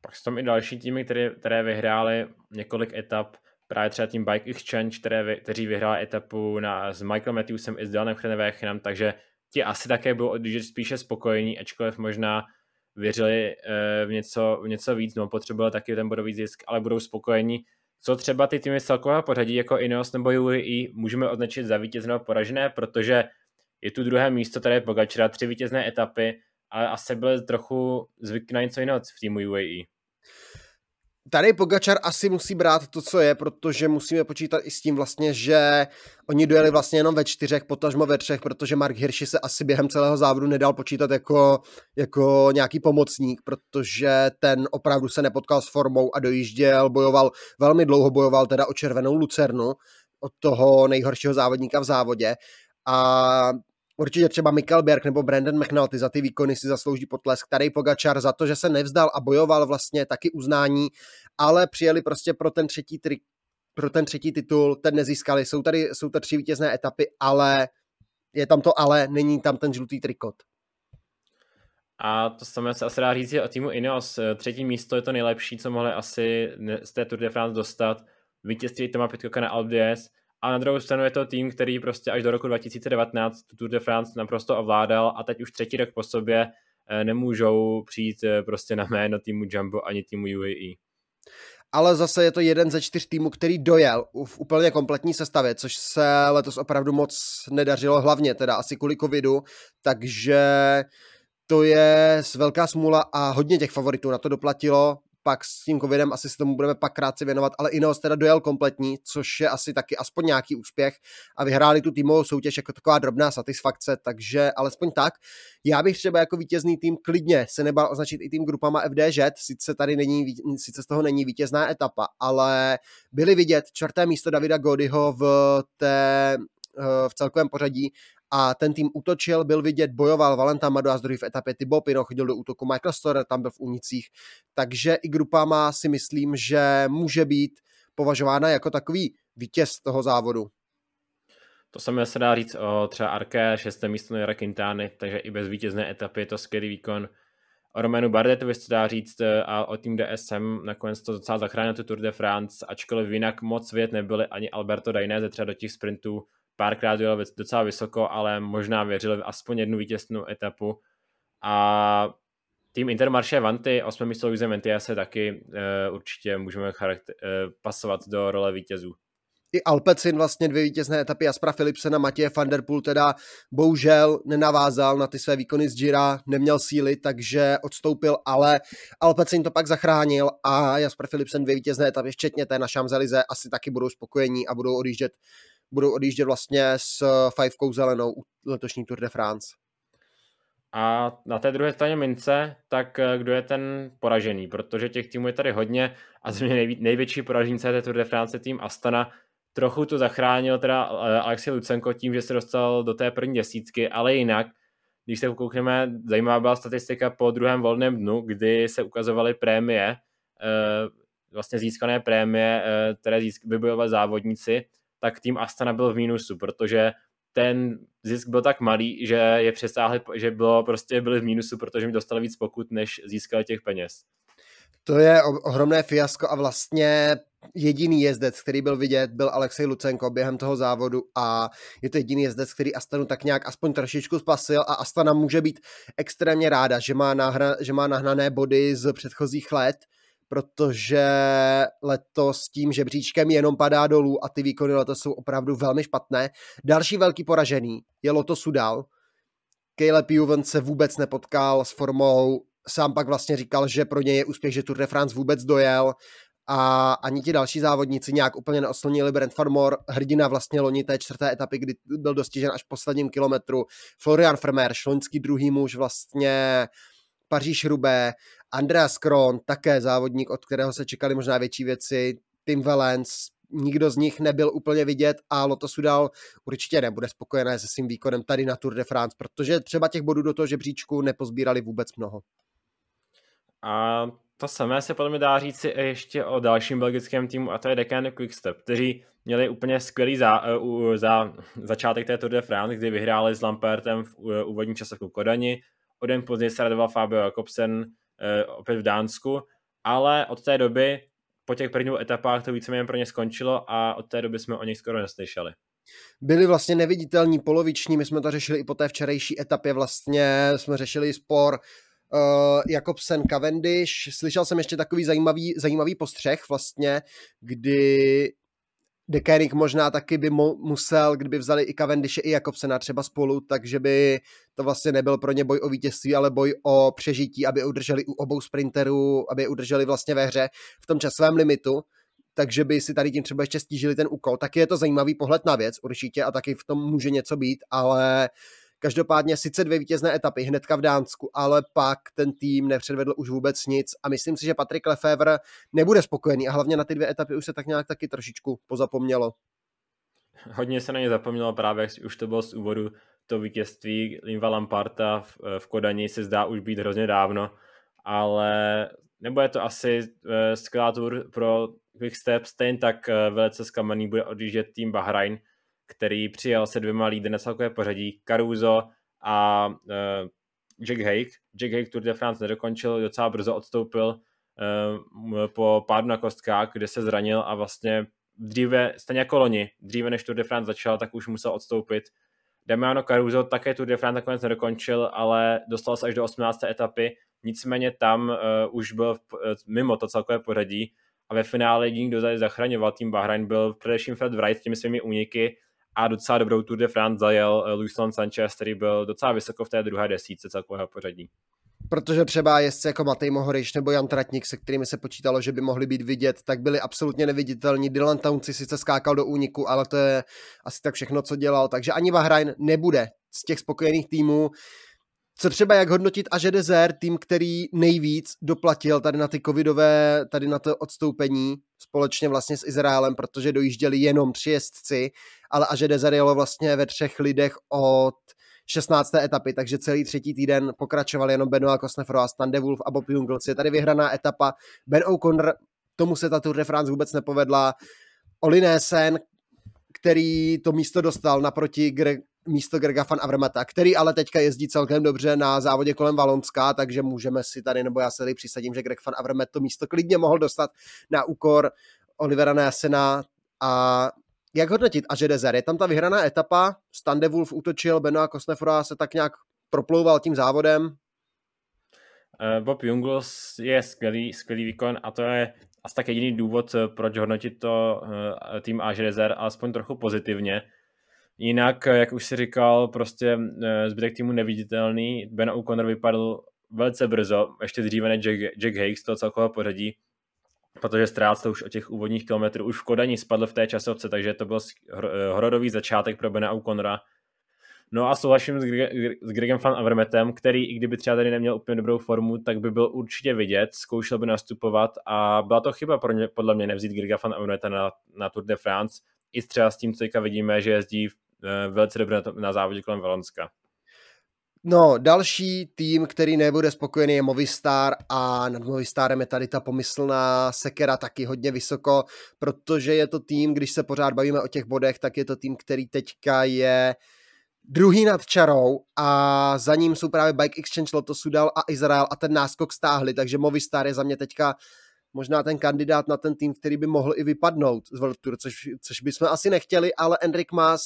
Pak jsou tam i další týmy, které, které vyhrály několik etap právě třeba tým Bike Exchange, které, kteří vyhráli etapu na, s Michael Matthewsem i s Dylanem Chrenevéchenem, takže ti asi také budou odjíždět spíše spokojení, ačkoliv možná věřili e, v, něco, v něco víc, no potřebovali taky ten bodový zisk, ale budou spokojení. co třeba ty týmy z celkového pořadí jako Ineos nebo UAE můžeme označit za vítězné poražené, protože je tu druhé místo, které je Pogačera, tři vítězné etapy, ale asi byl trochu zvyk na něco jiného v týmu UAE. Tady Pogačar asi musí brát to, co je, protože musíme počítat i s tím vlastně, že oni dojeli vlastně jenom ve čtyřech, potažmo ve třech, protože Mark Hirschi se asi během celého závodu nedal počítat jako, jako nějaký pomocník, protože ten opravdu se nepotkal s formou a dojížděl, bojoval, velmi dlouho bojoval teda o červenou lucernu od toho nejhoršího závodníka v závodě. A Určitě třeba Michael Berg nebo Brandon McNulty za ty výkony si zaslouží potlesk. Tady Pogačar za to, že se nevzdal a bojoval vlastně taky uznání, ale přijeli prostě pro ten třetí tri, pro ten třetí titul, ten nezískali. Jsou tady, jsou to tři vítězné etapy, ale je tam to ale, není tam ten žlutý trikot. A to samé se asi dá říct o týmu Ineos. Třetí místo je to nejlepší, co mohli asi z té Tour de France dostat. Vítězství Toma Pitcocka na Albies a na druhou stranu je to tým, který prostě až do roku 2019 Tour de France naprosto ovládal a teď už třetí rok po sobě eh, nemůžou přijít eh, prostě na jméno týmu Jumbo ani týmu UAE. Ale zase je to jeden ze čtyř týmů, který dojel v úplně kompletní sestavě, což se letos opravdu moc nedařilo, hlavně teda asi kvůli covidu, takže to je velká smůla a hodně těch favoritů na to doplatilo pak s tím covidem asi se tomu budeme pak krátce věnovat, ale Ineos teda dojel kompletní, což je asi taky aspoň nějaký úspěch a vyhráli tu týmovou soutěž jako taková drobná satisfakce, takže alespoň tak. Já bych třeba jako vítězný tým klidně se nebal označit i tým grupama FDŽ, sice tady není, sice z toho není vítězná etapa, ale byly vidět čtvrté místo Davida Godyho v té eh, v celkovém pořadí a ten tým útočil, byl vidět, bojoval Valenta Mado a druhý v etapě Thibaut Pino, chodil do útoku Michael Storer, tam byl v Unicích, takže i grupa má si myslím, že může být považována jako takový vítěz toho závodu. To samé se dá říct o třeba Arke, šesté místo Nera Quintany, takže i bez vítězné etapy je to skvělý výkon. O Romanu Bardetovi se dá říct a o tým DSM nakonec to docela zachránil tu Tour de France, ačkoliv jinak moc vět nebyly ani Alberto Dainese třeba do těch sprintů, párkrát jel docela vysoko, ale možná věřil v aspoň jednu vítěznou etapu. A tým Intermarché Vanty, osmé místo Luise Mentia se taky uh, určitě můžeme charakter, uh, pasovat do role vítězů. I Alpecin vlastně dvě vítězné etapy Jaspra Philipsena, Matěje van der Poel teda bohužel nenavázal na ty své výkony z Gira, neměl síly, takže odstoupil, ale Alpecin to pak zachránil a Jasper Philipsen dvě vítězné etapy, včetně té na Champs-Élysées, asi taky budou spokojení a budou odjíždět budou odjíždět vlastně s fajfkou zelenou letošní Tour de France. A na té druhé straně mince, tak eh, kdo je ten poražený? Protože těch týmů je tady hodně a z mě nejvě- největší poražený té Tour de France je tým Astana. Trochu to zachránil teda eh, Alexi Lucenko tím, že se dostal do té první desítky, ale jinak, když se koukneme, zajímavá byla statistika po druhém volném dnu, kdy se ukazovaly prémie, eh, vlastně získané prémie, které vybojovali závodníci, tak tým Astana byl v mínusu, protože ten zisk byl tak malý, že je přesáhli, že bylo prostě byli v mínusu, protože mi dostali víc pokut, než získali těch peněz. To je ohromné fiasko a vlastně jediný jezdec, který byl vidět, byl Alexej Lucenko během toho závodu a je to jediný jezdec, který Astanu tak nějak aspoň trošičku spasil a Astana může být extrémně ráda, že má, nahra, že má nahnané body z předchozích let, protože letos tím žebříčkem jenom padá dolů a ty výkony letos jsou opravdu velmi špatné. Další velký poražený je Loto Sudal. Caleb Juven se vůbec nepotkal s formou, sám pak vlastně říkal, že pro něj je úspěch, že Tour de France vůbec dojel a ani ti další závodníci nějak úplně neoslnili Brent Farmore, hrdina vlastně loni té čtvrté etapy, kdy byl dostižen až v posledním kilometru. Florian Fermer, šloňský druhý muž vlastně Paříž Rubé, Andreas Kron, také závodník, od kterého se čekali možná větší věci, Tim Valence, nikdo z nich nebyl úplně vidět a Lotto Sudal určitě nebude spokojené se svým výkonem tady na Tour de France, protože třeba těch bodů do toho žebříčku nepozbírali vůbec mnoho. A to samé se mě dá říct si ještě o dalším belgickém týmu a to je Deccan Quickstep, kteří měli úplně skvělý za, uh, za začátek té Tour de France, kdy vyhráli s Lampertem v uh, úvodní časovku Kodani, o den později se radoval Fabio Jakobsen eh, opět v Dánsku, ale od té doby po těch prvních etapách to víceméně pro ně skončilo a od té doby jsme o nich skoro neslyšeli. Byli vlastně neviditelní, poloviční, my jsme to řešili i po té včerejší etapě, vlastně jsme řešili spor uh, Jakobsen Cavendish. Slyšel jsem ještě takový zajímavý, zajímavý postřeh vlastně, kdy Dekerik možná taky by mu, musel, kdyby vzali i Cavendishe i Jakobsena třeba spolu, takže by to vlastně nebyl pro ně boj o vítězství, ale boj o přežití, aby udrželi u obou sprinterů, aby udrželi vlastně ve hře v tom časovém limitu takže by si tady tím třeba ještě stížili ten úkol. Taky je to zajímavý pohled na věc určitě a taky v tom může něco být, ale Každopádně sice dvě vítězné etapy hnedka v Dánsku, ale pak ten tým nepředvedl už vůbec nic a myslím si, že Patrik Lefevre nebude spokojený a hlavně na ty dvě etapy už se tak nějak taky trošičku pozapomnělo. Hodně se na ně zapomnělo právě, už to bylo z úvodu, to vítězství Linva Lamparta v, v Kodani se zdá už být hrozně dávno, ale nebo je to asi uh, skvělá pro Quickstep, stejně tak uh, velice zklamaný bude odjíždět tým Bahrain, který přijel se dvěma lídy na celkové pořadí, Caruso a uh, Jack Hake. Jack Hake Tour de France nedokončil, docela brzo odstoupil uh, po pádu na kostkách, kde se zranil a vlastně dříve, stejně jako loni, dříve než Tour de France začal, tak už musel odstoupit. Damiano Caruso také Tour de France nakonec nedokončil, ale dostal se až do 18. etapy, nicméně tam uh, už byl v, uh, mimo to celkové pořadí a ve finále jediný, kdo zachraňoval tým Bahrain, byl především Fred Wright těmi svými úniky a docela dobrou Tour de France zajel eh, Luislan Sanchez, který byl docela vysoko v té druhé desíce celkového pořadí. Protože třeba jezdci jako Matej Mohoriš nebo Jan Tratník, se kterými se počítalo, že by mohli být vidět, tak byli absolutně neviditelní. Dylan Townci sice skákal do úniku, ale to je asi tak všechno, co dělal. Takže ani Bahrain nebude z těch spokojených týmů. Co třeba jak hodnotit Aže Desert, tým, který nejvíc doplatil tady na ty covidové, tady na to odstoupení společně vlastně s Izraelem, protože dojížděli jenom tři jezdci, ale Aže Desert jelo vlastně ve třech lidech od 16. etapy, takže celý třetí týden pokračoval jenom Benoit Kosnefro a Stande Wolf a Bob Jungels. Je tady vyhraná etapa. Ben O'Connor, tomu se ta Tour de France vůbec nepovedla. Oli Nesen, který to místo dostal naproti Greg, místo Grega van Avermata, který ale teďka jezdí celkem dobře na závodě kolem Valonská, takže můžeme si tady, nebo já se tady přisadím, že Greg van Avermet to místo klidně mohl dostat na úkor Olivera Nessena a jak hodnotit Aže Dezer? Je tam ta vyhraná etapa, Stande Wolf útočil, Benoit Kosnefora se tak nějak proplouval tím závodem. Eh, Bob Jungels je skvělý, skvělý výkon a to je asi tak jediný důvod, eh, proč hodnotit to eh, tým Aže Dezer alespoň trochu pozitivně Jinak, jak už si říkal, prostě eh, zbytek týmu neviditelný. Ben O'Connor vypadl velice brzo, ještě dříve než Jack, Jack Hicks, to celkového pořadí, protože ztrácel už o těch úvodních kilometrů. Už v Kodani spadl v té časovce, takže to byl eh, hrodový začátek pro Bena O'Connora. No a souhlasím s, Gre- s Gregem van Avermetem, který i kdyby třeba tady neměl úplně dobrou formu, tak by byl určitě vidět, zkoušel by nastupovat a byla to chyba pro ně, podle mě nevzít Grega van Avermeta na, na Tour de France, i třeba s tím, co teďka vidíme, že jezdí Eh, velice dobře na, na závodě kolem Valonska. No, další tým, který nebude spokojený, je Movistar a nad Movistarem je tady ta pomyslná sekera taky hodně vysoko, protože je to tým, když se pořád bavíme o těch bodech, tak je to tým, který teďka je druhý nad čarou a za ním jsou právě Bike Exchange, Lotto Sudal a Izrael a ten náskok stáhli, takže Movistar je za mě teďka možná ten kandidát na ten tým, který by mohl i vypadnout z World Tour, což, což bychom asi nechtěli, ale Enric Mas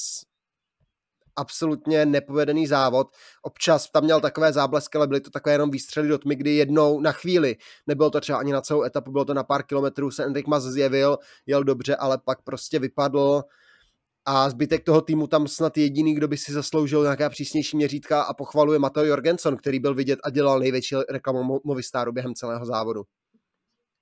absolutně nepovedený závod. Občas tam měl takové záblesky, ale byly to takové jenom výstřely do tmy, kdy jednou na chvíli, nebylo to třeba ani na celou etapu, bylo to na pár kilometrů, se Enric Mas zjevil, jel dobře, ale pak prostě vypadl a zbytek toho týmu tam snad jediný, kdo by si zasloužil nějaká přísnější měřítka a pochvaluje Mateo Jorgenson, který byl vidět a dělal největší reklamu Movistaru během celého závodu.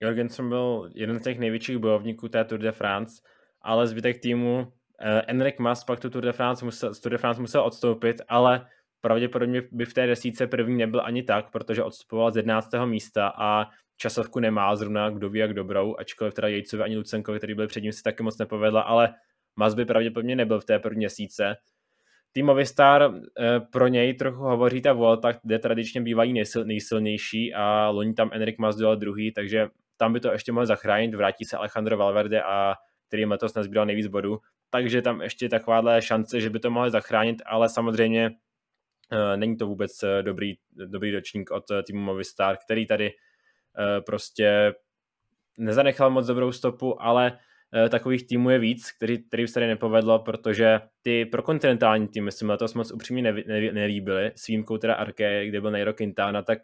Jorgenson byl jeden z těch největších bojovníků té Tour de France, ale zbytek týmu Uh, Enric Mas pak tu Tour de France musel, Tour de France musel odstoupit, ale pravděpodobně by v té desíce první nebyl ani tak, protože odstupoval z 11. místa a časovku nemá zrovna kdo ví jak dobrou, ačkoliv teda Jejcovi ani Lucenkovi, který byl před ním, si taky moc nepovedla, ale Mas by pravděpodobně nebyl v té první měsíce. Týmový star eh, pro něj trochu hovoří ta Volta, kde tradičně bývají nejsil, nejsilnější a loni tam Enric Mas dělal druhý, takže tam by to ještě mohl zachránit, vrátí se Alejandro Valverde a který letos nezbíral nejvíc bodů, takže tam ještě takováhle šance, že by to mohli zachránit, ale samozřejmě uh, není to vůbec uh, dobrý, dobrý dočník od uh, týmu Movistar, který tady prostě nezanechal moc dobrou stopu, ale takových týmů je víc, který, který se tady nepovedlo, protože ty pro kontinentální týmy si letos moc upřímně nelíbily, s výjimkou teda Arke, kde byl Nairo Quintana, tak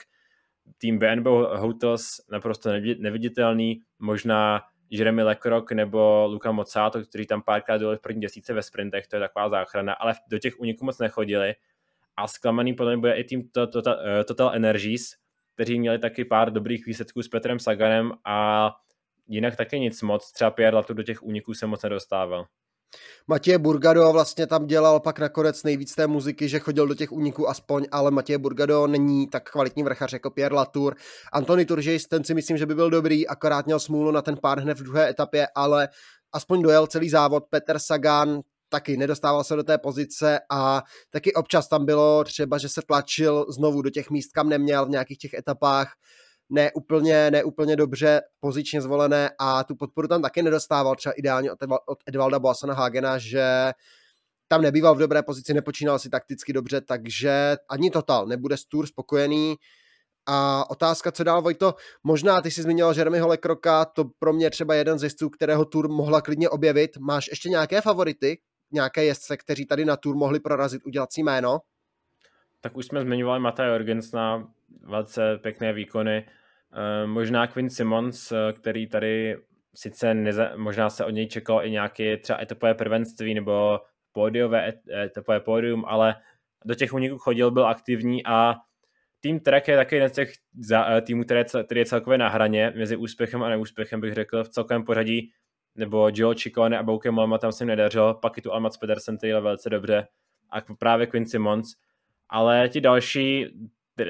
tým BNB Hotels naprosto neviditelný, možná Jeremy Lecroc nebo Luka Mocato, kteří tam párkrát byli v první desíce ve sprintech, to je taková záchrana, ale do těch uniků moc nechodili. A zklamaný potom bude i tým Total, eh, Total Energies, kteří měli taky pár dobrých výsledků s Petrem Saganem a jinak taky nic moc. Třeba Pierre Latour do těch úniků se moc nedostával. Matěj Burgado vlastně tam dělal pak nakonec nejvíc té muziky, že chodil do těch úniků aspoň, ale Matěj Burgado není tak kvalitní vrchař jako Pierre Latour. Antony Turgis, ten si myslím, že by byl dobrý, akorát měl smůlu na ten pár hned v druhé etapě, ale aspoň dojel celý závod. Peter Sagan taky nedostával se do té pozice a taky občas tam bylo třeba, že se tlačil znovu do těch míst, kam neměl v nějakých těch etapách neúplně, neúplně dobře pozičně zvolené a tu podporu tam taky nedostával třeba ideálně od Edvalda Boasana Hagena, že tam nebýval v dobré pozici, nepočínal si takticky dobře, takže ani Total nebude z Tour spokojený. A otázka, co dál, Vojto, možná ty jsi zmínil Jeremyho Lekroka, to pro mě třeba jeden z jezdců, kterého Tour mohla klidně objevit. Máš ještě nějaké favority, nějaké jezdce, kteří tady na Tour mohli prorazit, udělat si jméno? Tak už jsme zmiňovali Mata Jorgensna, velice pěkné výkony. Eh, možná Quinn Simmons, eh, který tady sice neza, možná se od něj čekalo i nějaké třeba etapové prvenství nebo pódiové etapové pódium, ale do těch uniků chodil, byl aktivní a tým Trek je taky jeden z těch eh, týmů, který je, který je celkově na hraně mezi úspěchem a neúspěchem, bych řekl, v celkovém pořadí, nebo Joe Ciccone a Bouke Molma tam se nedařilo, pak i tu Almaz Pedersen, který je velice dobře, a právě Quinn Simmons, ale ti další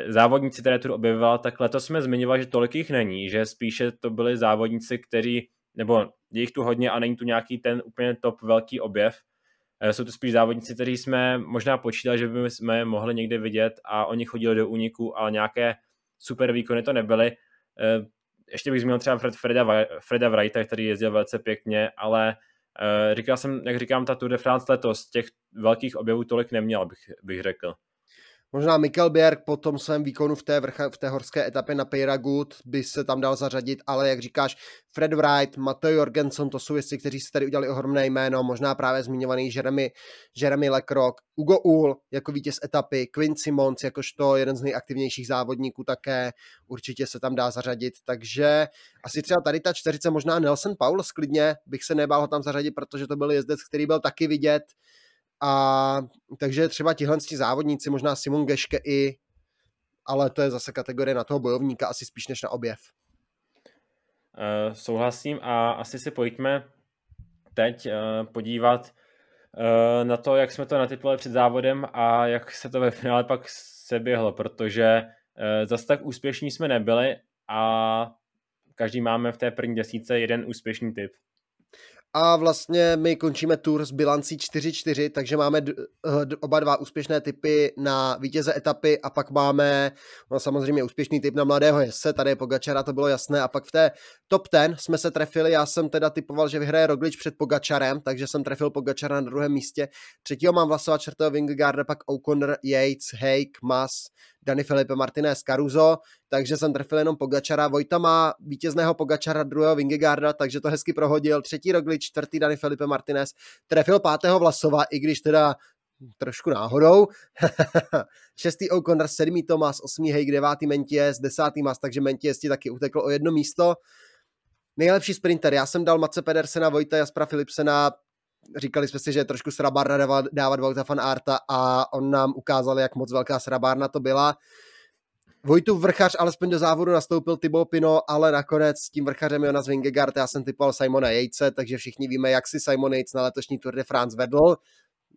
závodníci, které tu objevoval, tak letos jsme zmiňovali, že tolik jich není, že spíše to byli závodníci, kteří, nebo je jich tu hodně a není tu nějaký ten úplně top velký objev. Eh, jsou to spíš závodníci, kteří jsme možná počítali, že by jsme mohli někde vidět a oni chodili do úniku, ale nějaké super výkony to nebyly. Eh, ještě bych zmínil třeba Freda, Freda Wrighta, který jezdil velice pěkně, ale eh, říkal jsem, jak říkám, ta Tour de France letos těch velkých objevů tolik neměl, bych, bych řekl. Možná Mikkel Bjerg po tom svém výkonu v té, vrcha, v té horské etapě na Peyragut by se tam dal zařadit, ale jak říkáš, Fred Wright, Mateo Jorgensen, to jsou věci, kteří si tady udělali ohromné jméno, možná právě zmiňovaný Jeremy, Jeremy Lecroc, Ugo Ull jako vítěz etapy, Quinn Simons jakožto jeden z nejaktivnějších závodníků také, určitě se tam dá zařadit, takže asi třeba tady ta čtyřice, možná Nelson Paul sklidně, bych se nebál ho tam zařadit, protože to byl jezdec, který byl taky vidět, a takže třeba tihle závodníci, možná Simon Geške i, ale to je zase kategorie na toho bojovníka, asi spíš než na objev. Uh, souhlasím a asi si pojďme teď uh, podívat uh, na to, jak jsme to natypovali před závodem a jak se to ve finále pak seběhlo, protože zase tak úspěšní jsme nebyli a každý máme v té první desíce jeden úspěšný typ a vlastně my končíme tour s bilancí 4-4, takže máme oba dva úspěšné typy na vítěze etapy a pak máme no samozřejmě úspěšný typ na mladého jezdce, tady je Pogačara, to bylo jasné a pak v té top 10 jsme se trefili, já jsem teda typoval, že vyhraje Roglič před Pogačarem, takže jsem trefil Pogačara na druhém místě, třetího mám Vlasova, čtvrtého Vingegaarda, pak O'Connor, Yates, Hake, Mas, Dani Felipe Martinez Caruso, takže jsem trefil jenom Pogačara. Vojta má vítězného Pogačara, druhého Vingegaarda, takže to hezky prohodil. Třetí Rogli, čtvrtý Dani Felipe Martinez, trefil pátého Vlasova, i když teda trošku náhodou. [laughs] Šestý O'Connor, sedmý Tomas, osmý Hejk, devátý Menties, desátý Mas, takže Menties ti taky utekl o jedno místo. Nejlepší sprinter, já jsem dal Mace Pedersena, Vojta Jaspra Philipsena, říkali jsme si, že je trošku srabárna dávat, dávat Vouta fan Arta a on nám ukázal, jak moc velká srabárna to byla. Vojtu vrchař alespoň do závodu nastoupil Thibaut Pino, ale nakonec s tím vrchařem Jonas Vingegaard, já jsem typoval Simona Jejce, takže všichni víme, jak si Simon Yates na letošní Tour de France vedl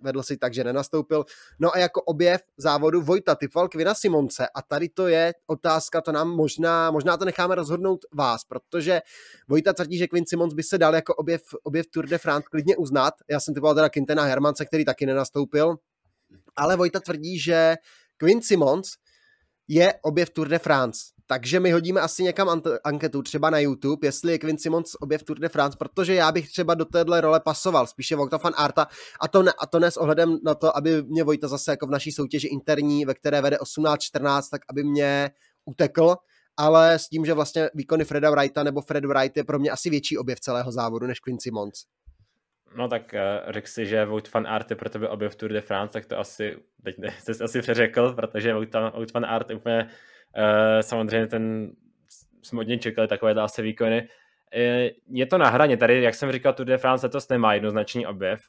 vedl si tak, že nenastoupil. No a jako objev závodu Vojta typoval Kvina Simonce a tady to je otázka, to nám možná, možná to necháme rozhodnout vás, protože Vojta tvrdí, že Quinn Simons by se dal jako objev, objev Tour de France klidně uznat. Já jsem typoval teda Quintena Hermance, který taky nenastoupil, ale Vojta tvrdí, že Quinn Simons je objev Tour de France. Takže my hodíme asi někam anketu, třeba na YouTube, jestli je Quinn Simons objev Tour de France, protože já bych třeba do téhle role pasoval, spíše Vojta Arta, a to, ne, a to ne s ohledem na to, aby mě Vojta zase jako v naší soutěži interní, ve které vede 18-14, tak aby mě utekl, ale s tím, že vlastně výkony Freda Wrighta nebo Fred Wright je pro mě asi větší objev celého závodu než Quinn Simons. No tak uh, řekl si, že Wout van Aert je pro tebe objev Tour de France, tak to asi, teď [laughs] jsi asi přeřekl, protože Wout van Aert úplně samozřejmě ten jsme od něj čekali takové asi výkony. Je to na hraně, tady, jak jsem říkal, Tour de France letos nemá jednoznačný objev,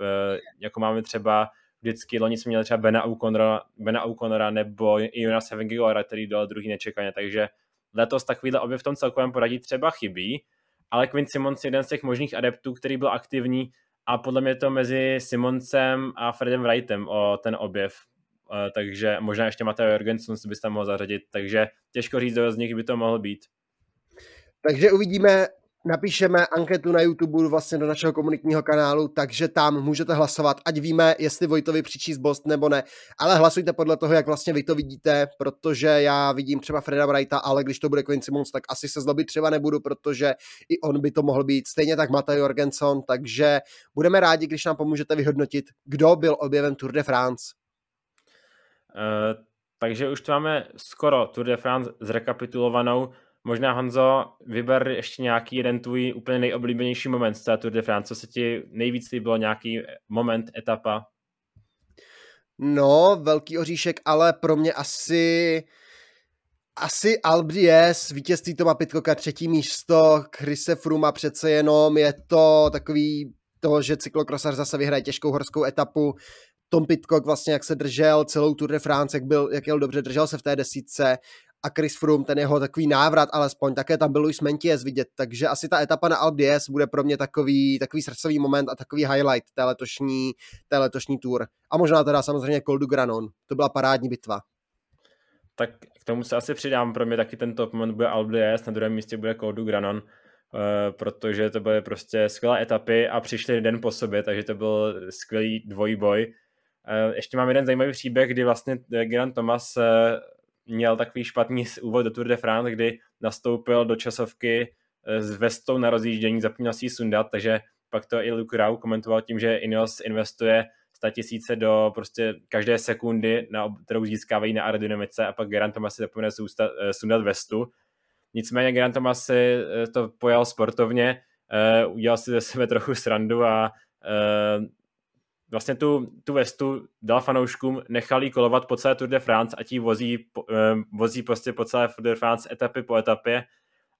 jako máme třeba vždycky, loni jsme měli třeba Bena O'Connora, Bena O'Connora nebo Jonas Vingegaarda, který dal druhý nečekaně, takže letos takovýhle objev v tom celkovém poradí třeba chybí, ale Quinn Simons je jeden z těch možných adeptů, který byl aktivní a podle mě to mezi Simoncem a Fredem Wrightem o ten objev. Eh, takže možná ještě Mateo Jorgensen si byste mohl zařadit, takže těžko říct, kdo z nich by to mohl být. Takže uvidíme, napíšeme anketu na YouTube vlastně do našeho komunitního kanálu, takže tam můžete hlasovat, ať víme, jestli Vojtovi přičíst Bost nebo ne, ale hlasujte podle toho, jak vlastně vy to vidíte, protože já vidím třeba Freda Wrighta, ale když to bude Quinn Simons, tak asi se zlobit třeba nebudu, protože i on by to mohl být, stejně tak Matej Jorgenson, takže budeme rádi, když nám pomůžete vyhodnotit, kdo byl objevem Tour de France. Uh, takže už máme skoro Tour de France zrekapitulovanou. Možná Honzo, vyber ještě nějaký jeden tvůj úplně nejoblíbenější moment z Tour de France, co se ti nejvíc líbilo, nějaký moment, etapa? No, velký oříšek, ale pro mě asi asi Albries, vítězství Toma Pitcocka, třetí místo, Chrise Fruma přece jenom, je to takový to, že cyklokrosař zase vyhraje těžkou horskou etapu, Tom Pitcock vlastně jak se držel celou Tour de France, jak, byl, jak jel dobře, držel se v té desítce a Chris Froome, ten jeho takový návrat alespoň, také tam byl Luis Menties vidět, takže asi ta etapa na Alpe d'Huez bude pro mě takový, takový srdcový moment a takový highlight té letošní, té letošní tour. A možná teda samozřejmě Col du Granon, to byla parádní bitva. Tak k tomu se asi přidám, pro mě taky ten top moment bude Alpe d'Huez, na druhém místě bude Col du Granon, Uh, protože to byly prostě skvělé etapy a přišly den po sobě, takže to byl skvělý dvojboj. Uh, ještě mám jeden zajímavý příběh, kdy vlastně Grant Thomas uh, měl takový špatný úvod do Tour de France, kdy nastoupil do časovky eh, s vestou na rozjíždění, zapomněl si sundat, takže pak to i Luke Rau komentoval tím, že Ineos investuje 100 tisíce do prostě každé sekundy, na, kterou získávají na aerodynamice a pak Geraint Thomas si zapomene eh, sundat vestu. Nicméně Geraint Thomas si eh, to pojal sportovně, udělal si ze sebe trochu srandu a vlastně tu, tu vestu dal fanouškům, nechal jí kolovat po celé Tour de France a ti vozí, vozí prostě po celé Tour de France etapy po etapě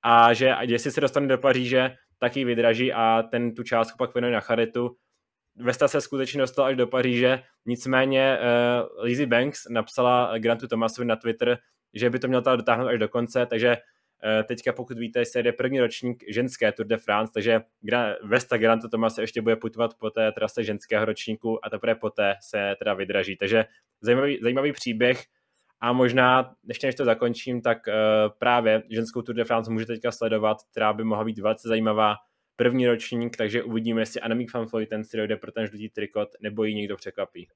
a že jestli se dostane do Paříže, tak ji vydraží a ten tu částku pak věnuje na charitu. Vesta se skutečně dostala až do Paříže, nicméně uh, Lizzie Banks napsala Grantu Thomasovi na Twitter, že by to měl dotáhnout až do konce, takže teďka pokud víte, se jde první ročník ženské Tour de France, takže Vesta Granta Thomas ještě bude putovat po té trase ženského ročníku a teprve poté se teda vydraží. Takže zajímavý, zajímavý příběh a možná, ještě než to zakončím, tak uh, právě ženskou Tour de France můžete teďka sledovat, která by mohla být velice zajímavá. První ročník, takže uvidíme, jestli Annemiek van Vleuten si dojde pro ten žlutý trikot, nebo ji někdo překvapí.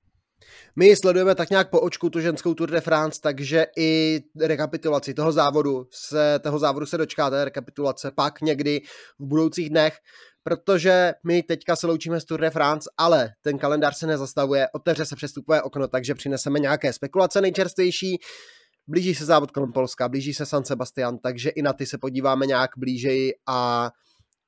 My sledujeme tak nějak po očku tu ženskou Tour de France, takže i rekapitulaci toho závodu se, toho závodu se dočkáte, rekapitulace pak někdy v budoucích dnech, protože my teďka se loučíme z Tour de France, ale ten kalendář se nezastavuje, otevře se přestupové okno, takže přineseme nějaké spekulace nejčerstvější. Blíží se závod kolem Polska, blíží se San Sebastian, takže i na ty se podíváme nějak blížeji a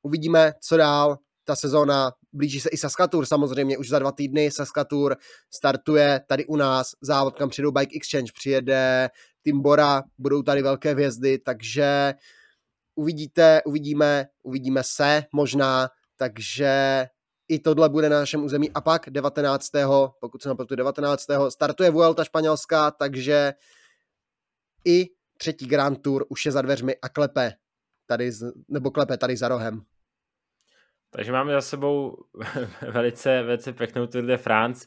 uvidíme, co dál ta sezóna, blíží se i Saskatour samozřejmě, už za dva týdny Saskatour startuje tady u nás, závod, kam přijdou Bike Exchange, přijede Timbora, budou tady velké hvězdy, takže uvidíte, uvidíme, uvidíme se možná, takže i tohle bude na našem území. A pak 19. pokud se napletu 19. startuje Vuelta španělská, takže i třetí Grand Tour už je za dveřmi a klepe tady, nebo klepe tady za rohem. Takže máme za sebou [laughs] velice, velice pěknou Tour de France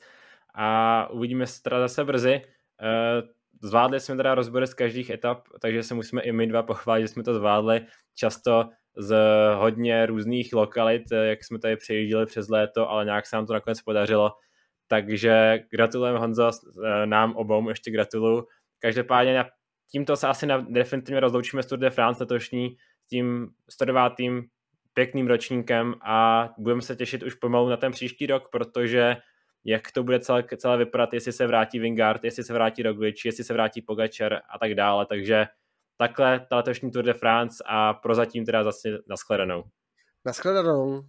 a uvidíme se teda zase brzy. Eh, zvládli jsme teda rozbory z každých etap, takže se musíme i my dva pochválit, že jsme to zvládli často z hodně různých lokalit, eh, jak jsme tady přejížděli přes léto, ale nějak se nám to nakonec podařilo. Takže gratulujeme Honzo, eh, nám obou ještě gratuluju. Každopádně tímto se asi definitivně rozloučíme z Tour de France letošní, tím 109 pěkným ročníkem a budeme se těšit už pomalu na ten příští rok, protože jak to bude celé, celé vypadat, jestli se vrátí Vingard, jestli se vrátí Roglič, jestli se vrátí Pogačar a tak dále, takže takhle ta letošní Tour de France a prozatím teda zase naschledanou. Naschledanou.